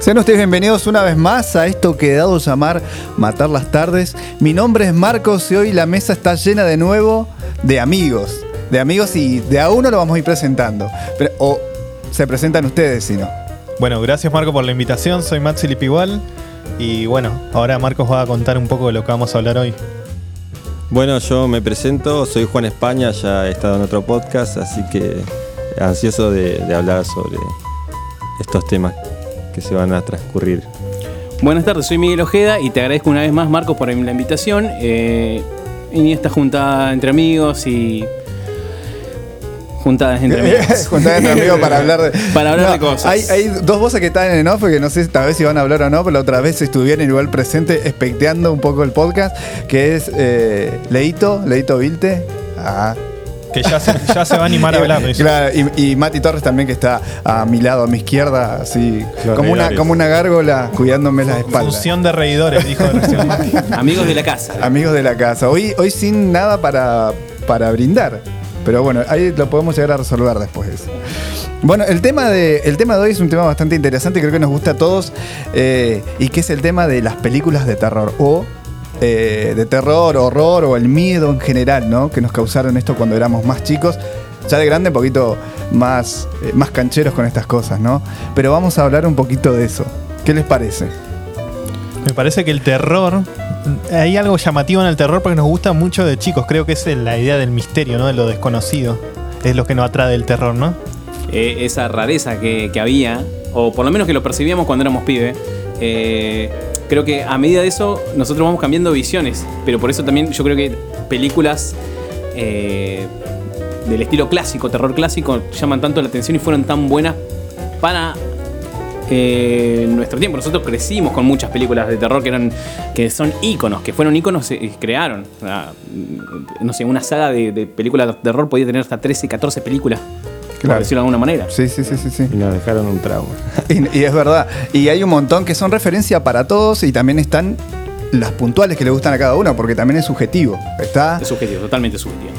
Sean ustedes bienvenidos una vez más a esto que he dado a llamar Matar las Tardes. Mi nombre es Marcos y hoy la mesa está llena de nuevo de amigos. De amigos y de a uno lo vamos a ir presentando. Pero- o se presentan ustedes, si no. Bueno, gracias Marco por la invitación. Soy Maxi Lipigual. Y bueno, ahora Marcos va a contar un poco de lo que vamos a hablar hoy. Bueno, yo me presento, soy Juan España, ya he estado en otro podcast, así que ansioso de, de hablar sobre estos temas que se van a transcurrir. Buenas tardes, soy Miguel Ojeda y te agradezco una vez más, Marcos, por la invitación. Eh, en esta juntada entre amigos y. Juntadas entre amigos. Juntar entre amigos para hablar de, Para hablar de cosas. Hay, hay dos voces que están en off que no sé tal vez si van a hablar o no, pero la otra vez estuvieron igual presentes, especteando un poco el podcast, que es eh, Leito, Leito Vilte. Ah. Que ya se, ya se va a animar a hablar. Claro, y, y Mati Torres también que está a mi lado, a mi izquierda, así Los como una, como una gárgola cuidándome las espaldas. Función de reidores, dijo recién Mati. Amigos de la casa. Amigos de la casa. Hoy, hoy sin nada para, para brindar. Pero bueno, ahí lo podemos llegar a resolver después. Bueno, el tema, de, el tema de hoy es un tema bastante interesante, creo que nos gusta a todos, eh, y que es el tema de las películas de terror, o eh, de terror, horror, o el miedo en general, ¿no? Que nos causaron esto cuando éramos más chicos. Ya de grande, un poquito más, eh, más cancheros con estas cosas, ¿no? Pero vamos a hablar un poquito de eso. ¿Qué les parece? Me parece que el terror. Hay algo llamativo en el terror porque nos gusta mucho de chicos. Creo que es la idea del misterio, ¿no? De lo desconocido. Es lo que nos atrae del terror, ¿no? Eh, esa rareza que, que había, o por lo menos que lo percibíamos cuando éramos pibe. eh, creo que a medida de eso nosotros vamos cambiando visiones. Pero por eso también yo creo que películas eh, del estilo clásico, terror clásico, llaman tanto la atención y fueron tan buenas para eh, nuestro tiempo. Nosotros crecimos con muchas películas de terror que eran que son íconos, que fueron íconos y crearon. Mm, no sé, una saga de películas de terror podía tener hasta 13, 14 películas, Claro. por decirlo de alguna manera. Sí, sí, sí, sí, sí. Y nos dejaron un trauma. Y, y es verdad. Y hay un montón que son referencia para todos y también están las puntuales que le gustan a cada uno, porque también es subjetivo. Está. Es subjetivo, totalmente subjetivo.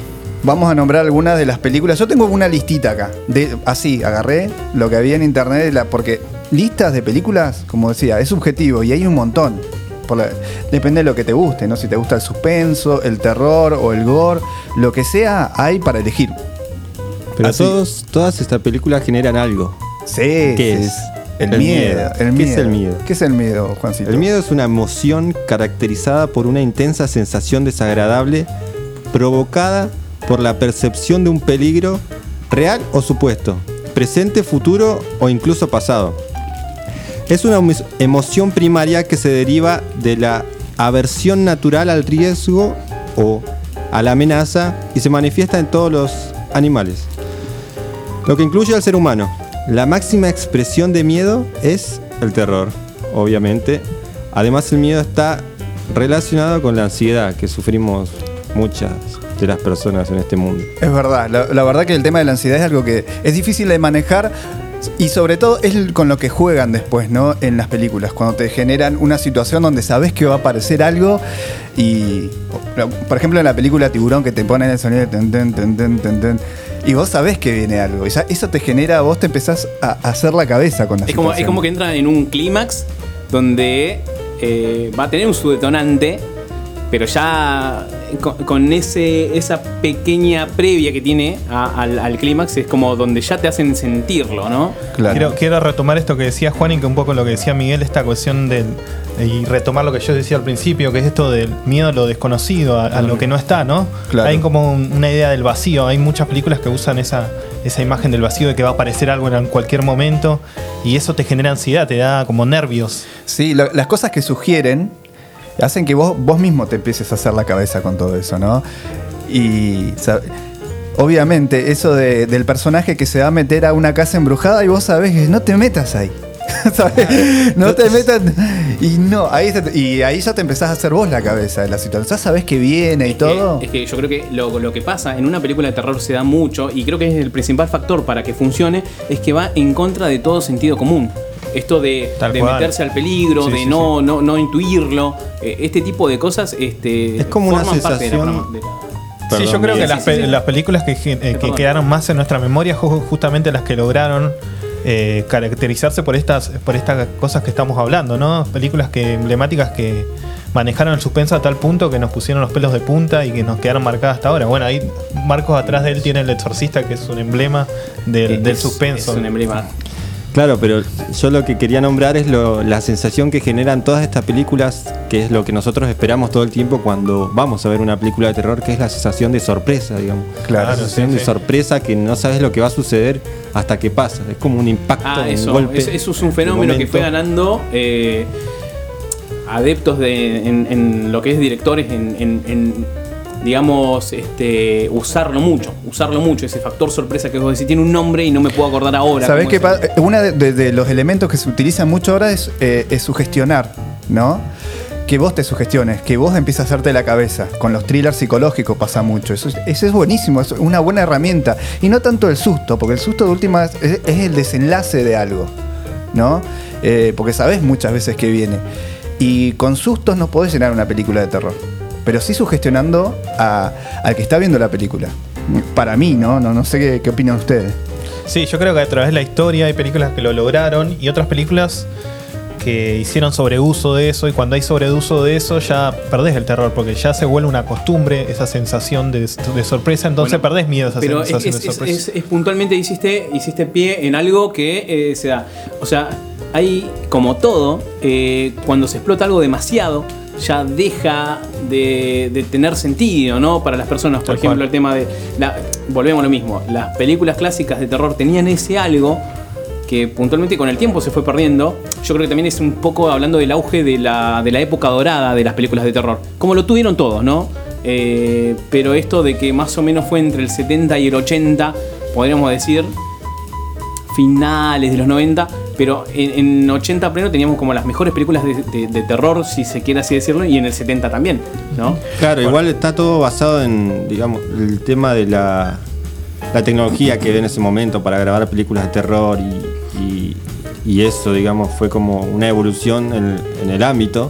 Vamos a nombrar algunas de las películas. Yo tengo una listita acá. De, así, agarré lo que había en internet, la- porque listas de películas, como decía, es subjetivo y hay un montón. Por la- depende de lo que te guste, ¿no? Si te gusta el suspenso, el terror o el gore, lo que sea, hay para elegir. Pero Así. todos, todas estas películas generan algo. Sí, ¿Qué sí, es? El, El miedo, miedo. el ¿Qué es el miedo? ¿Qué es el miedo, Juancito? El miedo es una emoción caracterizada por una intensa sensación desagradable provocada por la percepción de un peligro real o supuesto, presente, futuro o incluso pasado. Es una emo- emoción primaria que se deriva de la aversión natural al riesgo o a la amenaza y se manifiesta en todos los animales. Lo que incluye al ser humano. La máxima expresión de miedo es el terror, obviamente. Además el miedo está relacionado con la ansiedad que sufrimos muchas de las personas en este mundo. Es verdad, la, la verdad que el tema de la ansiedad es algo que es difícil de manejar y sobre todo es con lo que juegan después, ¿no? En las películas, cuando te generan una situación donde sabes que va a aparecer algo y, por ejemplo, en la película Tiburón que te ponen el sonido de ten, ten, ten, ten, ten, ten, y vos sabés que viene algo, y ya eso te genera, vos te empezás a hacer la cabeza con la Es como, es como que entra en un clímax donde eh, va a tener un su detonante, pero ya con, con ese, esa pequeña previa que tiene a- al, al clímax es como donde ya te hacen sentirlo, ¿no? Claro. Quiero, quiero retomar esto que decía Juan y que un poco lo que decía Miguel, esta cuestión del. Y retomar lo que yo decía al principio, que es esto del miedo a lo desconocido, a, a lo que no está, ¿no? Claro. Hay como un- una idea del vacío. Hay muchas películas que usan esa, esa imagen del vacío de que va a aparecer algo en cualquier momento. Y eso te genera ansiedad, te da como nervios. Sí, lo- las cosas que sugieren hacen que vos, vos mismo te empieces a hacer la cabeza con todo eso, ¿no? Y obviamente eso de- del personaje que se va a meter a una casa embrujada y vos sabés que no te metas ahí. No te metas. Y no, ahí te- y ahí ya te empezás a hacer vos la cabeza de la situación. Ya sabés que viene y Es que- todo. es que yo creo que lo, lo que pasa en una película de terror se da mucho y creo que es el principal factor para que funcione es que va en contra de todo sentido común. Esto de, de meterse al peligro, Sí, de sí, no, no, no intuirlo, eh, este tipo de cosas este, Es como una forman parte de la sensación- programa- de la- sí, yo creo que las, Sí, sí, pe- sí. las películas que, eh, que quedaron más en nuestra memoria, ju- justamente las que lograron eh, caracterizarse por estas, por estas cosas que estamos hablando, ¿no? Películas que, emblemáticas que manejaron el suspenso a tal punto que nos pusieron los pelos de punta y que nos quedaron marcadas hasta ahora. Bueno, ahí Marcos atrás de él tiene el exorcista, que es un emblema del, del suspenso. Es un emblema. Claro, pero yo lo que quería nombrar es lo- la sensación que generan todas estas películas, que es lo que nosotros esperamos todo el tiempo cuando vamos a ver una película de terror, que es la sensación de sorpresa, digamos. Claro, la sí, sensación de sí. sorpresa que no sabes lo que va a suceder hasta que pasa. Es como un impacto, Ah, un eso. golpe. es- eso es un fenómeno que fue ganando eh, adeptos de, en, en lo que es directores, en, en- en, digamos, este, usarlo mucho. Usarlo mucho. Ese factor sorpresa que vos decís, tiene un nombre y no me puedo acordar ahora. ¿Sabés qué pasa? Uno de, de- de los elementos que se utilizan mucho ahora es, eh, es sugestionar, ¿no? Que vos te sugestiones, que vos empieces a hacerte la cabeza. Con los thrillers psicológicos pasa mucho. Eso, es- eso es buenísimo, es una buena herramienta. Y no tanto el susto, porque el susto de última es, es- es el desenlace de algo, ¿no? Eh, porque sabés muchas veces que viene. Y con sustos no podés llenar una película de terror. Pero sí sugestionando a- al que está viendo la película. Para mí, ¿no? No, no sé qué, qué opinan ustedes. Sí, yo creo que a través de la historia hay películas que lo lograron y otras películas que hicieron sobreuso de eso y cuando hay sobreuso de eso ya perdés el terror porque ya se vuelve una costumbre esa sensación de, de sorpresa, entonces Bueno, perdés miedo a esa Pero es, sensación es- de es- sorpresa. es- es puntualmente hiciste, hiciste pie en algo que eh, se da. O sea, hay como todo, eh, cuando se explota algo demasiado, ya deja de, de tener sentido, ¿no? Para las personas. Por Tal ejemplo, cual. el tema de. la- volvemos a lo mismo. Las películas clásicas de terror tenían ese algo que puntualmente con el tiempo se fue perdiendo. Yo creo que también es un poco hablando del auge de la, de la época dorada de las películas de terror. Como lo tuvieron todos, ¿no? Eh, pero esto de que más o menos fue entre el 70 y el 80, podríamos decir, finales de los 90, pero en, en 80 pleno teníamos como las mejores películas de, de- de terror, si se quiere así decirlo, y en el 70 también, ¿no? Claro, igual está todo basado en, digamos, el tema de la, la tecnología que había en ese momento para grabar películas de terror y, y- y eso, digamos, fue como una evolución en, en el ámbito,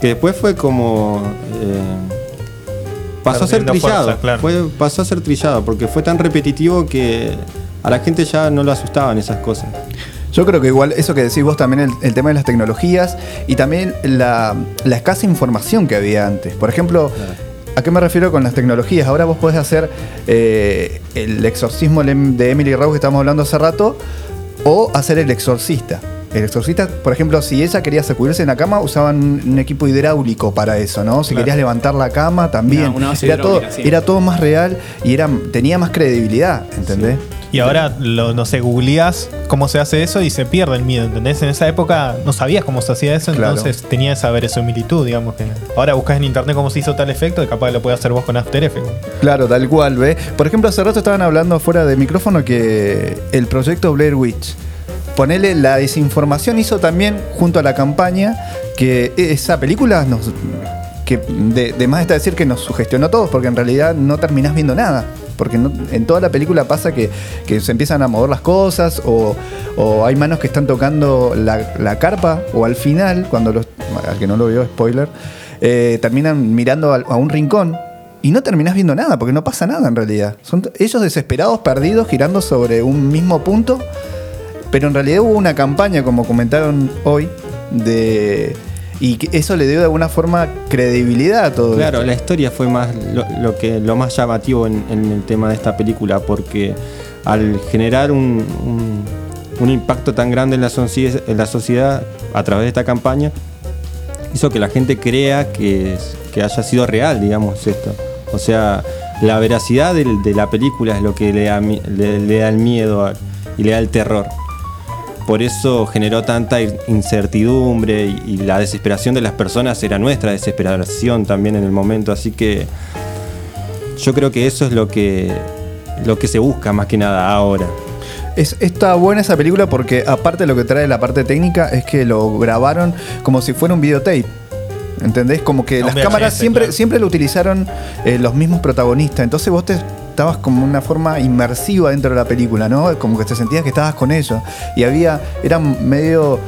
que después fue como... eh, pasó a ser trillado, fuerza, claro. fue, pasó a ser trillado, porque fue tan repetitivo que a la gente ya no lo asustaban esas cosas. Yo creo que igual eso que decís vos también, el, el tema de las tecnologías y también la, la escasa información que había antes. Por ejemplo, ¿a qué me refiero con las tecnologías? Ahora vos podés hacer eh, el exorcismo de Emily Rose que estábamos hablando hace rato o hacer el exorcista. El exorcista, por ejemplo, si ella quería sacudirse en la cama, usaban un equipo hidráulico para eso, ¿no? Si Claro. querías levantar la cama, también. Base era, todo, sí. era todo más real y era, tenía más credibilidad, ¿entendés? Y ahora, lo, no sé, googleás cómo se hace eso y se pierde el miedo, ¿entendés? En esa época no sabías cómo se hacía eso, Claro. entonces tenía esa verosimilitud, digamos que ahora buscas en internet cómo se hizo tal efecto y capaz lo puedes hacer vos con After Effects. Claro, tal cual, ¿ve? Por ejemplo, hace rato estaban hablando fuera de micrófono que el proyecto Blair Witch, ponele la desinformación hizo también junto a la campaña que esa película nos que de, de más está decir que nos sugestionó a todos, porque en realidad no terminás viendo nada. Porque en toda la película pasa que, se empiezan a mover las cosas, o, hay manos que están tocando la, carpa, o al final, cuando los, al que no lo vio, spoiler, eh, terminan mirando al- a, un rincón y no terminás viendo nada, porque no pasa nada en realidad. Son ellos desesperados, perdidos, girando sobre un mismo punto, pero en realidad hubo una campaña, como comentaron hoy, de. Y eso le dio de alguna forma credibilidad a todo Claro, esto. la historia fue más lo, lo que lo más llamativo en, en el tema de esta película, porque al generar un, un- un impacto tan grande en la, en la sociedad a través de esta campaña, hizo que la gente crea que, que haya sido real, digamos, esto. O sea, la veracidad de, la película es lo que le da, le- le da el miedo a- y le da el terror. Por eso generó tanta in- incertidumbre y, y la desesperación de las personas era nuestra desesperación también en el momento. Así que yo creo que eso es lo que, lo que se busca más que nada ahora. Es, está buena esa película porque aparte de lo que trae la parte técnica es que lo grabaron como si fuera un videotape. ¿Entendés? Como que las cámaras siempre, claro. siempre lo utilizaron eh, los mismos protagonistas. Entonces vos te estabas como una forma inmersiva dentro de la película, ¿no? Como que te sentías que estabas con ellos. Y había, era medio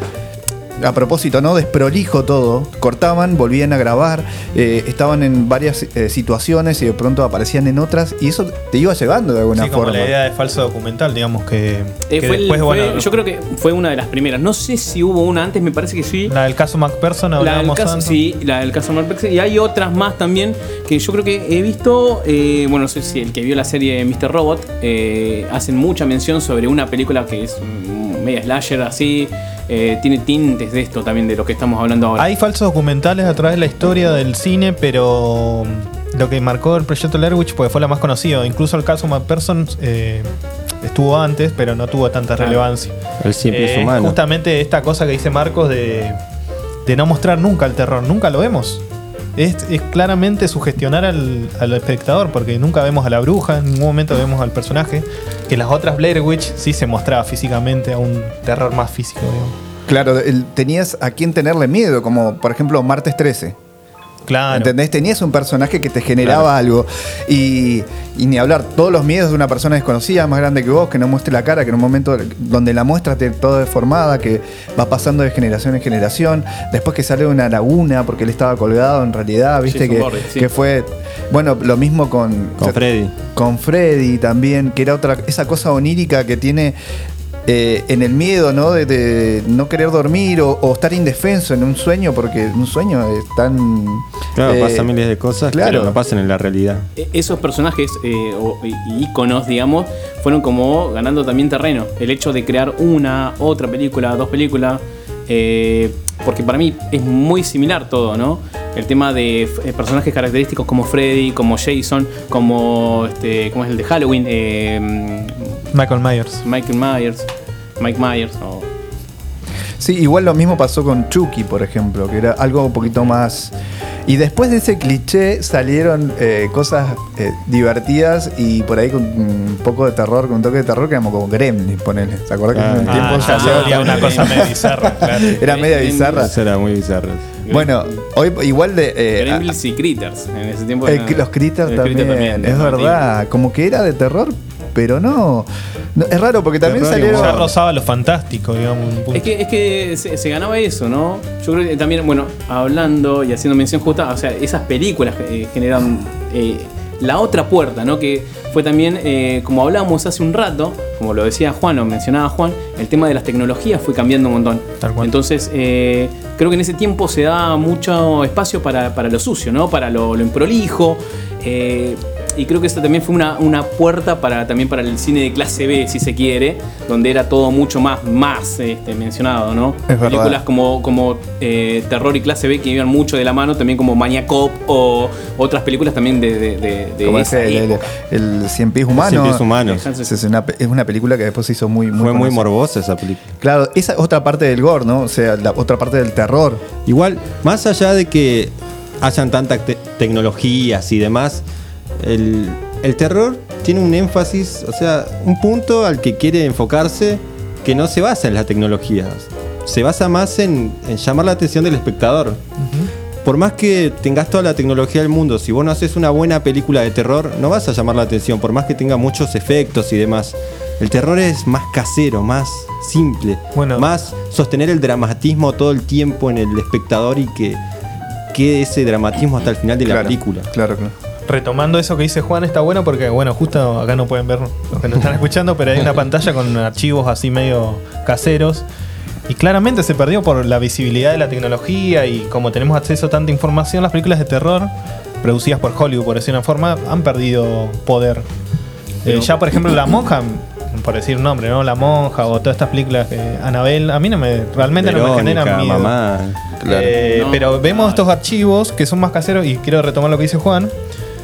a propósito, ¿no? Desprolijo todo. Cortaban, volvían a grabar, eh, estaban en varias eh, situaciones y de pronto aparecían en otras y eso te iba llevando de alguna Sí, como forma. la idea de falso documental, digamos que, Eh, que fue el- después, fue- bueno, yo creo que fue una de las primeras. No sé si hubo una antes, me parece que sí. la del caso McPherson La del hablábamos caso, antes. sí, la del caso Marpex. Y hay otras más también que yo creo que he visto. eh, bueno, no sé si el que vio la serie Mr. Robot eh, hacen mucha mención sobre una película que es media slasher así. Eh, tiene tintes de esto también, de lo que estamos hablando ahora. Hay falsos documentales a través de la historia del cine, pero lo que marcó el proyecto Blair Witch pues fue la más conocida. Incluso el caso McPherson eh, estuvo antes, pero no tuvo tanta Claro. relevancia. El siempre Eh, es humano. Justamente esta cosa que dice Marcos de, de no mostrar nunca el terror, nunca lo vemos. Es, es claramente sugestionar al, al espectador, porque nunca vemos a la bruja, en ningún momento vemos al personaje. Que las otras Blair Witch sí se mostraba físicamente a un terror más físico, digamos. Claro, tenías a quien tenerle miedo, como por ejemplo Martes 13. Claro. ¿Entendés? Tenías un personaje que te generaba algo. Y, y ni hablar, todos los miedos de una persona desconocida, más grande que vos, que no muestre la cara, que en un momento donde la muestras te toda deformada, que va pasando de generación en generación. Después que sale de una laguna porque él estaba colgado en realidad, viste que, sí. que fue. Bueno, lo mismo con. Con Freddy. Con Freddy también, que era otra. Esa cosa onírica que tiene. eh, en el miedo, ¿no? De, de no querer dormir o, o estar indefenso en un sueño, porque un sueño es tan. Claro, eh, pasan miles de cosas claro. que no pasan en la realidad. E- esos personajes eh, o íconos, digamos, fueron como ganando también terreno. El hecho de crear una, otra película, dos películas, eh, porque para mí es muy similar todo, ¿no? El tema de eh, personajes característicos como Freddy, como Jason, como este, ¿cómo es el de Halloween? Eh, Michael Myers. Michael Myers, Mike Myers, o Sí, igual lo mismo pasó con Chucky, por ejemplo, que era algo un poquito más... Y después de ese cliché salieron eh, cosas eh, divertidas y por ahí con un poco de terror, con un toque de terror, que éramos como Gremlins, ponele. ¿Se acuerdan que Ah, en un ah, tiempo Ah, ya salió- una cosa medio bizarra, claro. Era media bizarra. Era muy bizarro. Bueno, hoy igual de... eh, Gremlins y Critters. En ese tiempo eh, los Critters también, Critter es verdad. Como que era de terror, pero no. No, es raro porque también Terror salieron... Ya rozaba lo fantástico, digamos. un punto. Es que, es que se, se ganaba eso, ¿no? Yo creo que también, bueno, hablando y haciendo mención justa, o sea, esas películas eh, generan eh, la otra puerta, ¿no? Que fue también, eh, como hablábamos hace un rato, como lo decía Juan o mencionaba Juan, el tema de las tecnologías fue cambiando un montón. Tal cual. Entonces, eh, creo que en ese tiempo se da mucho espacio para, para lo sucio, ¿no? Para lo, lo improlijo. eh, y creo que eso también fue una, una puerta para, también para el cine de clase B, si se quiere, donde era todo mucho más, más este, mencionado, ¿no? Es verdad. Películas como, como eh, terror y clase B que iban mucho de la mano, también como Maniacop o otras películas también de, de, de, de como esa ese, el, época. el, el Cien Pies Humano. Cien Pies Humanos. Es, una, es una película que después se hizo muy, muy Fue muy morbosa esa película. Claro, esa es otra parte del gore, ¿no? O sea, la otra parte del terror. Igual, más allá de que hayan tantas te- tecnologías y demás, el, el terror tiene un énfasis, o sea, un punto al que quiere enfocarse que no se basa en las tecnologías. Se basa más en, en llamar la atención del espectador. Por más que tengas toda la tecnología del mundo, si vos no haces una buena película de terror, no vas a llamar la atención, por más que tenga muchos efectos y demás. El terror es más casero, más simple, Bueno. más sostener el dramatismo todo el tiempo en el espectador y que quede ese dramatismo hasta el final de la película. Claro, claro. Retomando eso que dice Juan, está bueno porque, bueno, justo acá no pueden ver los que nos están escuchando, pero hay una pantalla con archivos así medio caseros. Y claramente se perdió por la visibilidad de la tecnología y como tenemos acceso a tanta información, las películas de terror producidas por Hollywood, por decir una forma, han perdido poder. Eh, ya, por ejemplo, La Monja, por decir un nombre, ¿no? La Monja o todas estas películas que Anabel, a mí no me, realmente no me generan miedo. mamá. Claro. Eh, No, pero vemos claro. estos archivos que son más caseros y quiero retomar lo que dice Juan.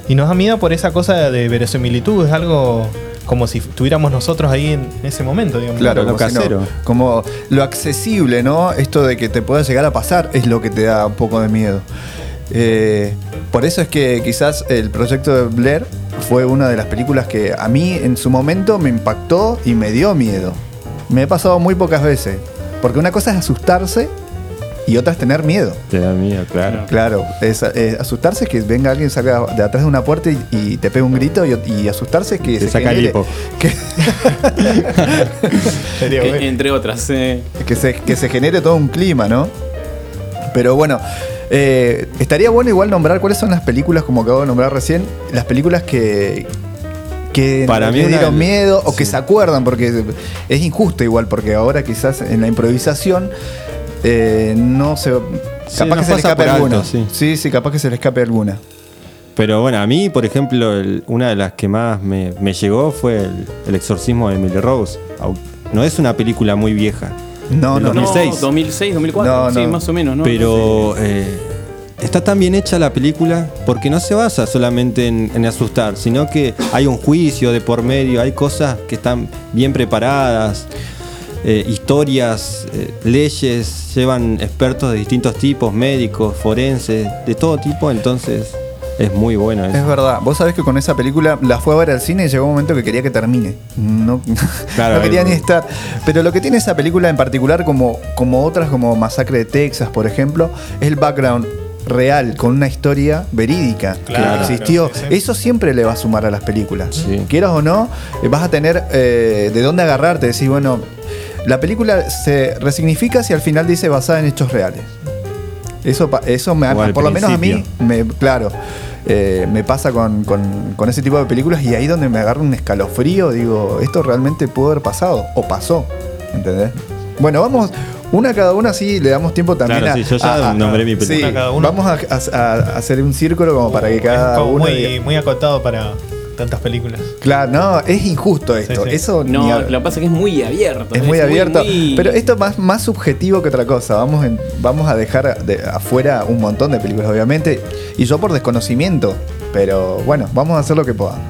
Y nos da miedo por esa cosa de verosimilitud, es algo como si estuviéramos nosotros ahí en ese momento, digamos. Claro, lo como, si no- casero. como lo accesible, ¿no? Esto de que te pueda llegar a pasar es lo que te da un poco de miedo. Eh, por eso es que quizás el proyecto de Blair fue una de las películas que a mí en su momento me impactó y me dio miedo. Me he pasado muy pocas veces. Porque una cosa es asustarse y otra es tener miedo. Te da miedo, claro. Claro, es, es asustarse es que venga alguien, salga de atrás de una puerta y, y te pegue un grito y, y asustarse es que Te se saca el genere- hipo. que, entre otras. eh, que se, que se genere todo un clima, ¿no? Pero bueno, eh, estaría bueno igual nombrar cuáles son las películas, como acabo de nombrar recién, las películas que, que Para mí una- dieron miedo o que se acuerdan, porque es injusto igual, porque ahora quizás en la improvisación eh, no se... Sí, Capaz que se le escape alguna. sí. sí, sí, capaz que se le escape alguna. Pero bueno, a mí, por ejemplo, el- una de las que más me, me llegó fue el, El exorcismo de Emily Rose. No es una película muy vieja, No, no, no. 2006. 2006, 2004. No, sí, no. más o menos, ¿no? pero eh, está tan bien hecha la película porque no se basa solamente en, en asustar, sino que hay un juicio de por medio, hay cosas que están bien preparadas, eh, historias, eh, leyes, llevan expertos de distintos tipos, médicos, forenses, de todo tipo, entonces es muy bueno eso. Es verdad, vos sabés que con esa película la fue a ver al cine y llegó un momento que quería que termine. No, Claro, no quería ni estar. Pero lo que tiene esa película en particular, como, como otras, como Masacre de Texas, por ejemplo, es el background real, con una historia verídica Claro, que existió. sí, sí. Eso siempre le va a sumar a las películas. Sí. Quieras o no, eh, vas a tener eh, de dónde agarrarte. Decís, bueno, la película se resignifica si al final dice basada en hechos reales. Eso, pa- eso me, por lo menos a mí, me, claro, eh, me pasa con, con- con ese tipo de películas y ahí donde me agarra un escalofrío, digo, esto realmente pudo haber pasado o pasó, ¿entendés? Bueno, vamos una a cada una, así le damos tiempo también Claro, a, sí, yo ya a- a- nombré mi sí, película. Una cada uno. Vamos a, a- a hacer un círculo como para que cada uno... muy, diga- muy acotado para tantas películas. Claro, no, es injusto esto. Sí, sí. Eso No, a- lo que pasa es que es muy abierto. es muy abierto. muy- Pero esto es más, más subjetivo que otra cosa. Vamos, en- vamos a dejar de- afuera un montón de películas, obviamente. Y yo por desconocimiento. Pero bueno, vamos a hacer lo que podamos.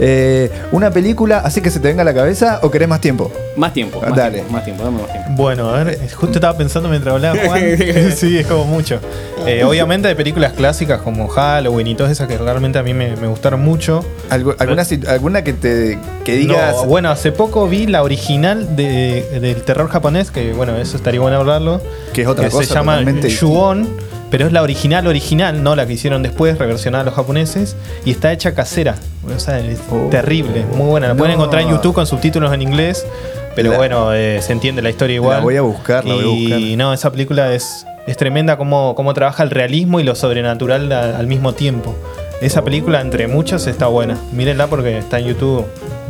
Eh, una película, ¿así que se te venga a la cabeza o querés más tiempo? Más tiempo, más Dale. tiempo, más tiempo, dame más tiempo. Bueno, a ver, justo estaba pensando mientras hablaba Juan. sí, es como mucho. Eh, obviamente hay películas clásicas como Halloween y todas esas que realmente a mí me, me gustaron mucho. Algu- alguna, alguna que te que digas. No, bueno, hace poco vi la original de- del terror japonés, que bueno, eso estaría bueno hablarlo. Que es otra cosa se llama Shuon, pero es la original original, no la que hicieron después, reversionada a los japoneses, y está hecha casera. O sea, es Oh. terrible, muy buena. La pueden No. encontrar en YouTube con subtítulos en inglés, pero La- bueno, eh, se entiende la historia igual. La voy a buscar, la voy a Y buscar. no, esa película es, es tremenda cómo, cómo trabaja el realismo y lo sobrenatural al mismo tiempo. Esa Oh. película, entre muchas, está buena. Mírenla porque está en YouTube.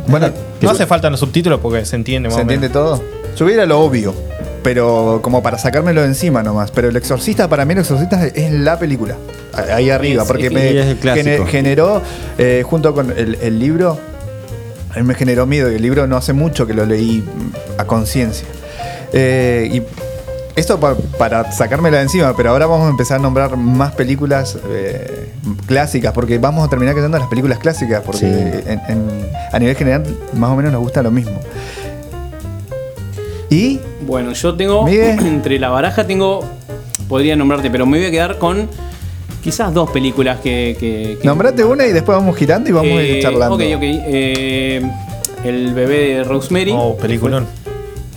Bueno, No hace falta los subtítulos porque se entiende más ¿Se entiende todo? Yo lo obvio, pero como para sacármelo de encima nomás. Pero El Exorcista, para mí, El Exorcista es la película. Ahí arriba, porque me generó, eh, junto con el, el libro, a mí me generó miedo. Y el libro no hace mucho que lo leí a conciencia. Eh, y esto pa- para sacármela de encima, pero ahora vamos a empezar a nombrar más películas eh, clásicas, porque vamos a terminar en las películas clásicas, porque Sí. en- en- a nivel general más o menos nos gusta lo mismo. Y Bueno, yo tengo. Entre la baraja tengo. Podría nombrarte, pero me voy a quedar con. Quizás dos películas que. que, que- nombrate una y después vamos girando y vamos a ir Eh, charlando. Ok, ok. eh, el bebé de Rosemary. Oh, peliculón.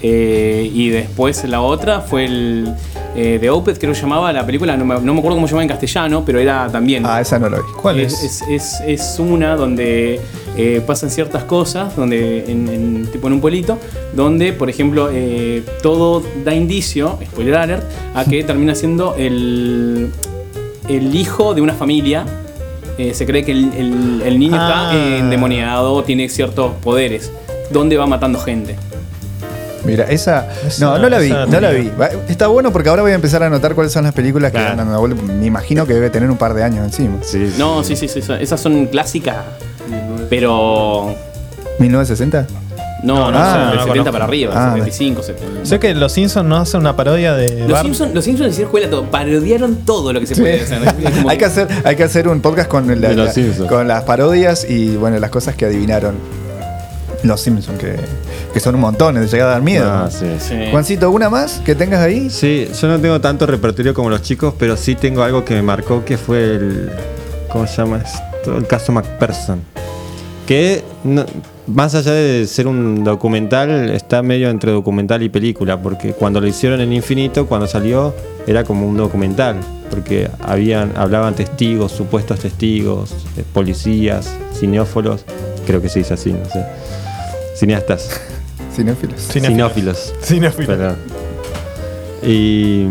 Eh, y después la otra fue el. Eh, The Opeth, creo que llamaba la película. No me, no me acuerdo cómo se llamaba en castellano, pero era también. Ah, esa no lo vi. ¿Cuál es, es? es, es- es una donde eh, pasan ciertas cosas, donde en, en- tipo en un pueblito, donde, por ejemplo, eh, todo da indicio, spoiler alert, a que termina siendo el, el hijo de una familia. Eh, se cree que el, el- el niño Ah. está eh, endemoniado, tiene ciertos poderes, donde va matando gente. Mira, esa. Esa- no, no la vi, no la vi. Está bueno porque ahora voy a empezar a anotar cuáles son las películas que Claro. vuelta. Me imagino que debe tener un par de años encima. Sí, No, sí, sí, sí, sí, esas son clásicas, pero ¿1960? no, no, Ah, son no, de no 70 conozco. para arriba, Ah, 75, 70. Sé que los Simpsons no hacen una parodia de Los Bart. Simpsons, los Simpsons hicieron escuela todo, parodiaron todo lo que se puede hacer. Como- hay, que hacer, hay que hacer un podcast con, la- la- con las parodias y bueno, las cosas que adivinaron los Simpsons, que, que son un montón, de llegar a dar miedo. Ah, sí. Sí. Juancito, ¿una más que tengas ahí? Sí, yo no tengo tanto repertorio como los chicos, pero sí tengo algo que me marcó que fue el. ¿Cómo se llama esto? El caso MacPherson. Que no- más allá de ser un documental, está medio entre documental y película, porque cuando lo hicieron en Infinito, cuando salió, era como un documental, porque habían, hablaban testigos, supuestos testigos, eh, policías, cineófilos, creo que se dice así, no sé, cineastas, Cinéfilos. cinófilos. Cinéfilo. Perdón. Y,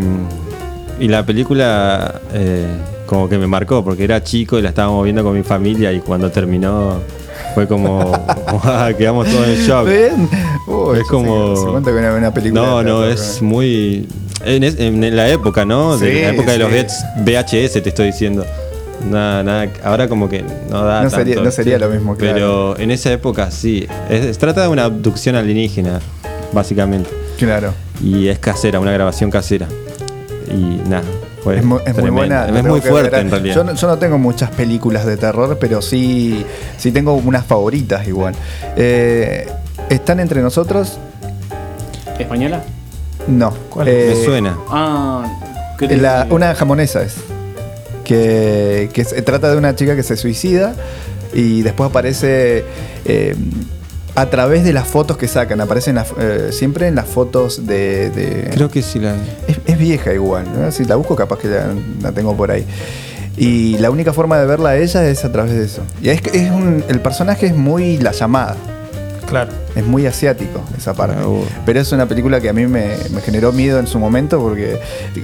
y la película eh, como que me marcó, porque era chico y la estábamos viendo con mi familia y cuando terminó fue como, "Guau, quedamos todos en shock. Uy, Es como- Se cuenta que una, una película. No, de no, es muy... En, es- en la época, ¿no? De Sí, la época de los. VHS te estoy diciendo. Nada, nada, ahora como que no da No sería- no sería lo mismo, claro. Pero en esa época sí. Es- se trata de una abducción alienígena, básicamente. Claro. Y es casera, una grabación casera. Y nada, fue Es muy, es muy buena. Es muy que fuerte ver. en realidad. Yo no, yo no tengo muchas películas de terror, pero sí, sí tengo unas favoritas igual. Eh, ¿Están entre nosotros? ¿Española? No. ¿Cuál? Eh, Me suena. Ah, creo la- que- una jamonesa es. Que, que se trata de una chica que se suicida y después aparece eh, a través de las fotos que sacan. Aparecen las- eh, siempre en las fotos de. de- Creo que sí la Es, es vieja igual, ¿no? Si la busco capaz que la, la tengo por ahí. Y la única forma de verla a ella es a través de eso. Y es, que es un- el personaje es muy la llamada, Claro. es muy asiático esa parte. Ah, uh. Pero es una película que a mí me, me generó miedo en su momento porque...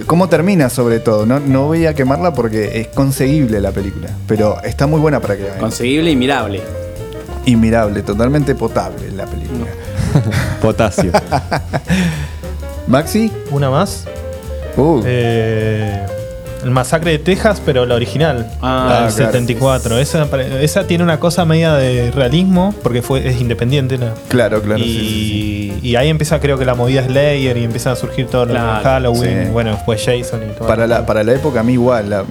¿Cómo termina sobre todo? No, no voy a quemarla porque es conseguible la película. Pero está muy buena para que la vean. Conseguible y mirable. Inmirable, totalmente potable la película. Potasio. Maxi, Una más. uh, Eh, el Masacre de Texas, pero la original. Ah, la del claro. 74. Esa, tiene una cosa media de realismo, porque fue, es independiente. ¿no? claro, claro. y, sí, sí, sí. y ahí empieza, creo que la movida Slayer y empiezan a surgir todo lo de Halloween. sí. Bueno, después Jason y todo. Para la, para la época a mí igual, la-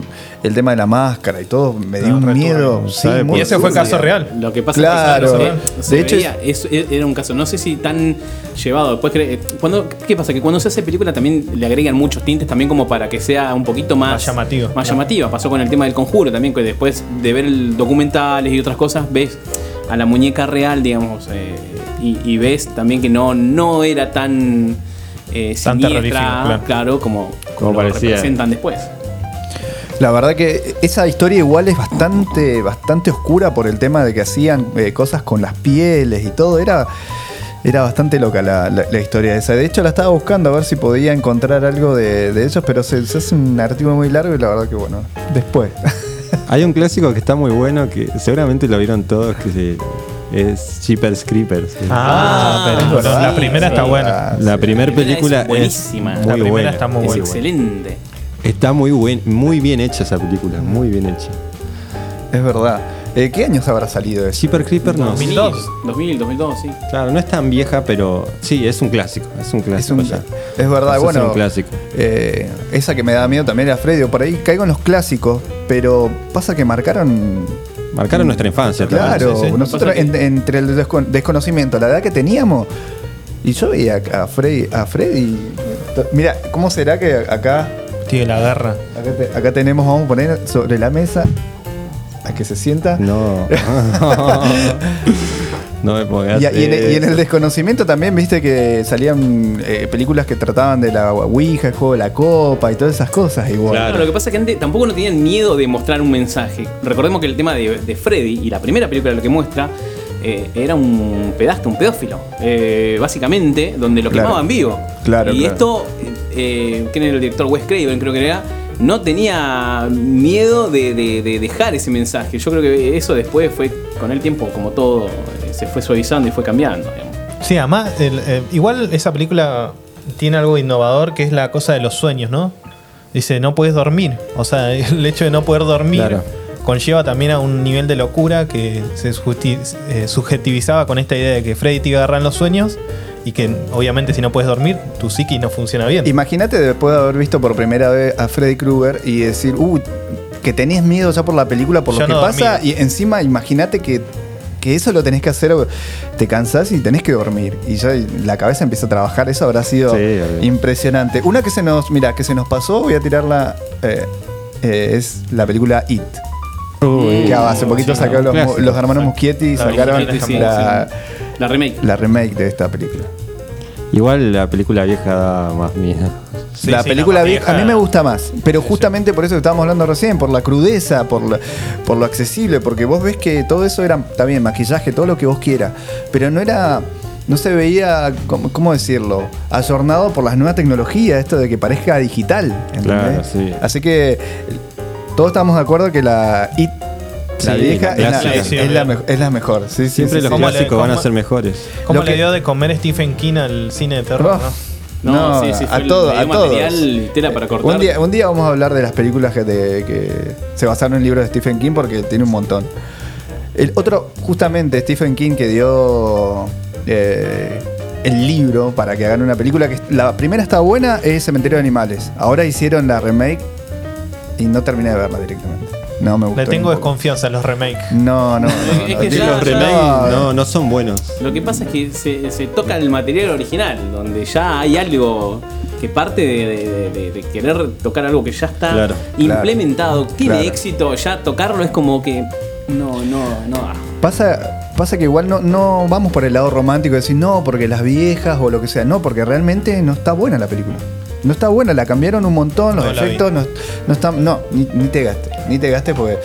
el tema de la máscara y todo, me dio No, un miedo. turbio. sí, ¿Sabe muy por Y ese fue caso real. Lo que pasa Claro. es que De hecho, veía, es- era un caso, no sé si tan llevado. Después, cre- cuando, ¿qué pasa? Que cuando se hace película también le agregan muchos tintes también como para que sea un poquito más, Más llamativo. Más llamativa. Pasó con el tema del conjuro también, que después de ver el documentales y otras cosas, ves a la muñeca real, digamos, eh, y, y ves también que no, no era tan eh, Tan siniestra, terrorífico, claro. claro. como, Como lo parecía. representan después. La verdad que esa historia igual es bastante, bastante oscura por el tema de que hacían eh, cosas con las pieles y todo. Era, era bastante loca la, la- la historia esa. De hecho, la estaba buscando a ver si podía encontrar algo de, de ellos, pero se, se hace un artículo muy largo y la verdad que bueno, después. Hay un clásico que está muy bueno, que seguramente lo vieron todos, que se- es Jeepers Creepers. Ah, pero verdad, la primera es está buena. La Sí. primera La primera película es buenísima. es La muy primera buena. está muy es buena. excelente. Está muy buen, muy bien hecha esa película, muy bien hecha. Es verdad. Eh, ¿Qué años habrá salido eso? Jeepers Creepers no. 2002. 2000, 2002, sí. Claro, no es tan vieja, pero sí, es un clásico. Es un Es, clásico. un- ya. es verdad, bueno. un clásico. eh, esa que me da miedo también era Freddy. o Por ahí caigo en los clásicos, pero pasa que marcaron Marcaron nuestra infancia. Claro, sí, sí. nosotros en- entre el descon- desconocimiento, la edad que teníamos, y yo veía a Freddy, a Freddy. Mira, ¿cómo será que acá, Tiene la garra. acá, te- acá tenemos, vamos a poner sobre la mesa a que se sienta? No. no me pongas. Y, y en, y en el desconocimiento también, viste que salían eh, películas que trataban de la Ouija, el juego de la copa y todas esas cosas igual. Claro. Lo que pasa es que antes tampoco no tenían miedo de mostrar un mensaje. Recordemos que el tema de, de Freddy y la primera película lo que muestra eh, era un pedazo, un pedófilo, eh, básicamente, donde lo Claro. quemaban vivo. Claro, Y claro. esto, eh, ¿quién era el director? Wes Craven, creo que era. No tenía miedo de, de- de dejar ese mensaje. Yo creo que eso después fue, con el tiempo, como todo, eh, se fue suavizando y fue cambiando. digamos. Sí, además, el- eh, igual esa película tiene algo innovador que es la cosa de los sueños, ¿no? Dice, no puedes dormir. O sea, el hecho de no poder dormir Claro. conlleva también a un nivel de locura que se eh, subjetivizaba con esta idea de que Freddy te iba a agarrar en los sueños y que obviamente si no puedes dormir, tu psiqui no funciona bien. Imagínate después de haber visto por primera vez a Freddy Krueger y decir, uh, que tenías miedo ya por la película, por Yo lo que pasa, y encima imagínate que, que eso lo tenés que hacer, te cansás y tenés que dormir. Y ya la cabeza empieza a trabajar, eso habrá sido Sí, impresionante. Una que se nos, mira, que se nos pasó, voy a tirarla, eh, eh, es la película It. Uy. que hace poquito sí, sacaron los, clásico. los hermanos. Muschietti, sacaron la, La remake. la remake de esta película. Igual la película vieja da más miedo. Sí, la sí, película la vieja, vieja- a mí me gusta más, pero justamente por eso que estábamos hablando recién, por la crudeza, por, la- por lo accesible, porque vos ves que todo eso era también maquillaje, todo lo que vos quieras, pero no era, no se veía, ¿cómo, cómo decirlo? Ayornado por las nuevas tecnologías, esto de que parezca digital. ¿entendés? Claro, sí. Así que todos estamos de acuerdo que la IT, la vieja, la es, la, es la mejo- es la mejor. Sí, sí, Siempre sí, los sí. ¿Cómo le- clásicos van a cómo- ser mejores. ¿Cómo Lo le que- dio de comer Stephen King al cine de terror? No. no? No, No, sí, sí, a fue todo- le dio a todos. material, tela para cortar. Un día, un día vamos a hablar de las películas que, de- que se basaron en libros de Stephen King porque tiene un montón. El otro, justamente, Stephen King que dio eh, el libro para que hagan una película que la primera está buena es Cementerio de Animales. Ahora hicieron la remake y no terminé de verla directamente. No me gustó. Le tengo desconfianza en los remakes. No, no, no. Es no, que digo, ya- Los ya- remakes no, no son buenos. Lo que pasa es que se, se toca el material original, donde ya hay algo que parte de, de- de- de querer tocar algo que ya está Claro, implementado, tiene claro. éxito, ya tocarlo es como que no, no, no. Pasa, pasa que igual no, no vamos por el lado romántico de decir no, porque las viejas o lo que sea. No, porque realmente no está buena la película. No está buena, la cambiaron un montón, los No efectos no, no están. No, ni, ni te gastes, ni te gastes porque.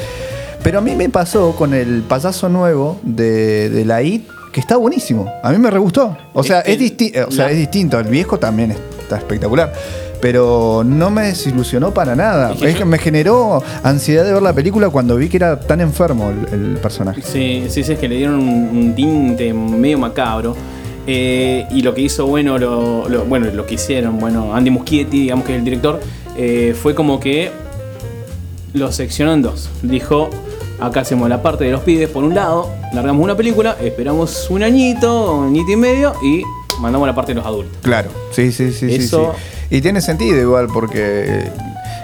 Pero a mí me pasó con el payaso nuevo de, de la IT, que está buenísimo. A mí me re gustó. O sea, Es disti- o sea, la- es distinto. El viejo también está espectacular. Pero no me desilusionó para nada. Es que me generó ansiedad de ver la película cuando vi que era tan enfermo el, el personaje. Sí, sí, sí, es que le dieron un, un tinte medio macabro. Eh, y lo que hizo bueno, lo, lo- bueno, lo que hicieron, bueno, Andy Muschietti, digamos que es el director, eh, fue como que lo seccionó en dos. Dijo, acá hacemos la parte de los pibes por un lado, largamos una película, esperamos un añito, un añito y medio y mandamos la parte de los adultos. Claro, sí, sí, sí, sí, Eso- sí. Y tiene sentido igual porque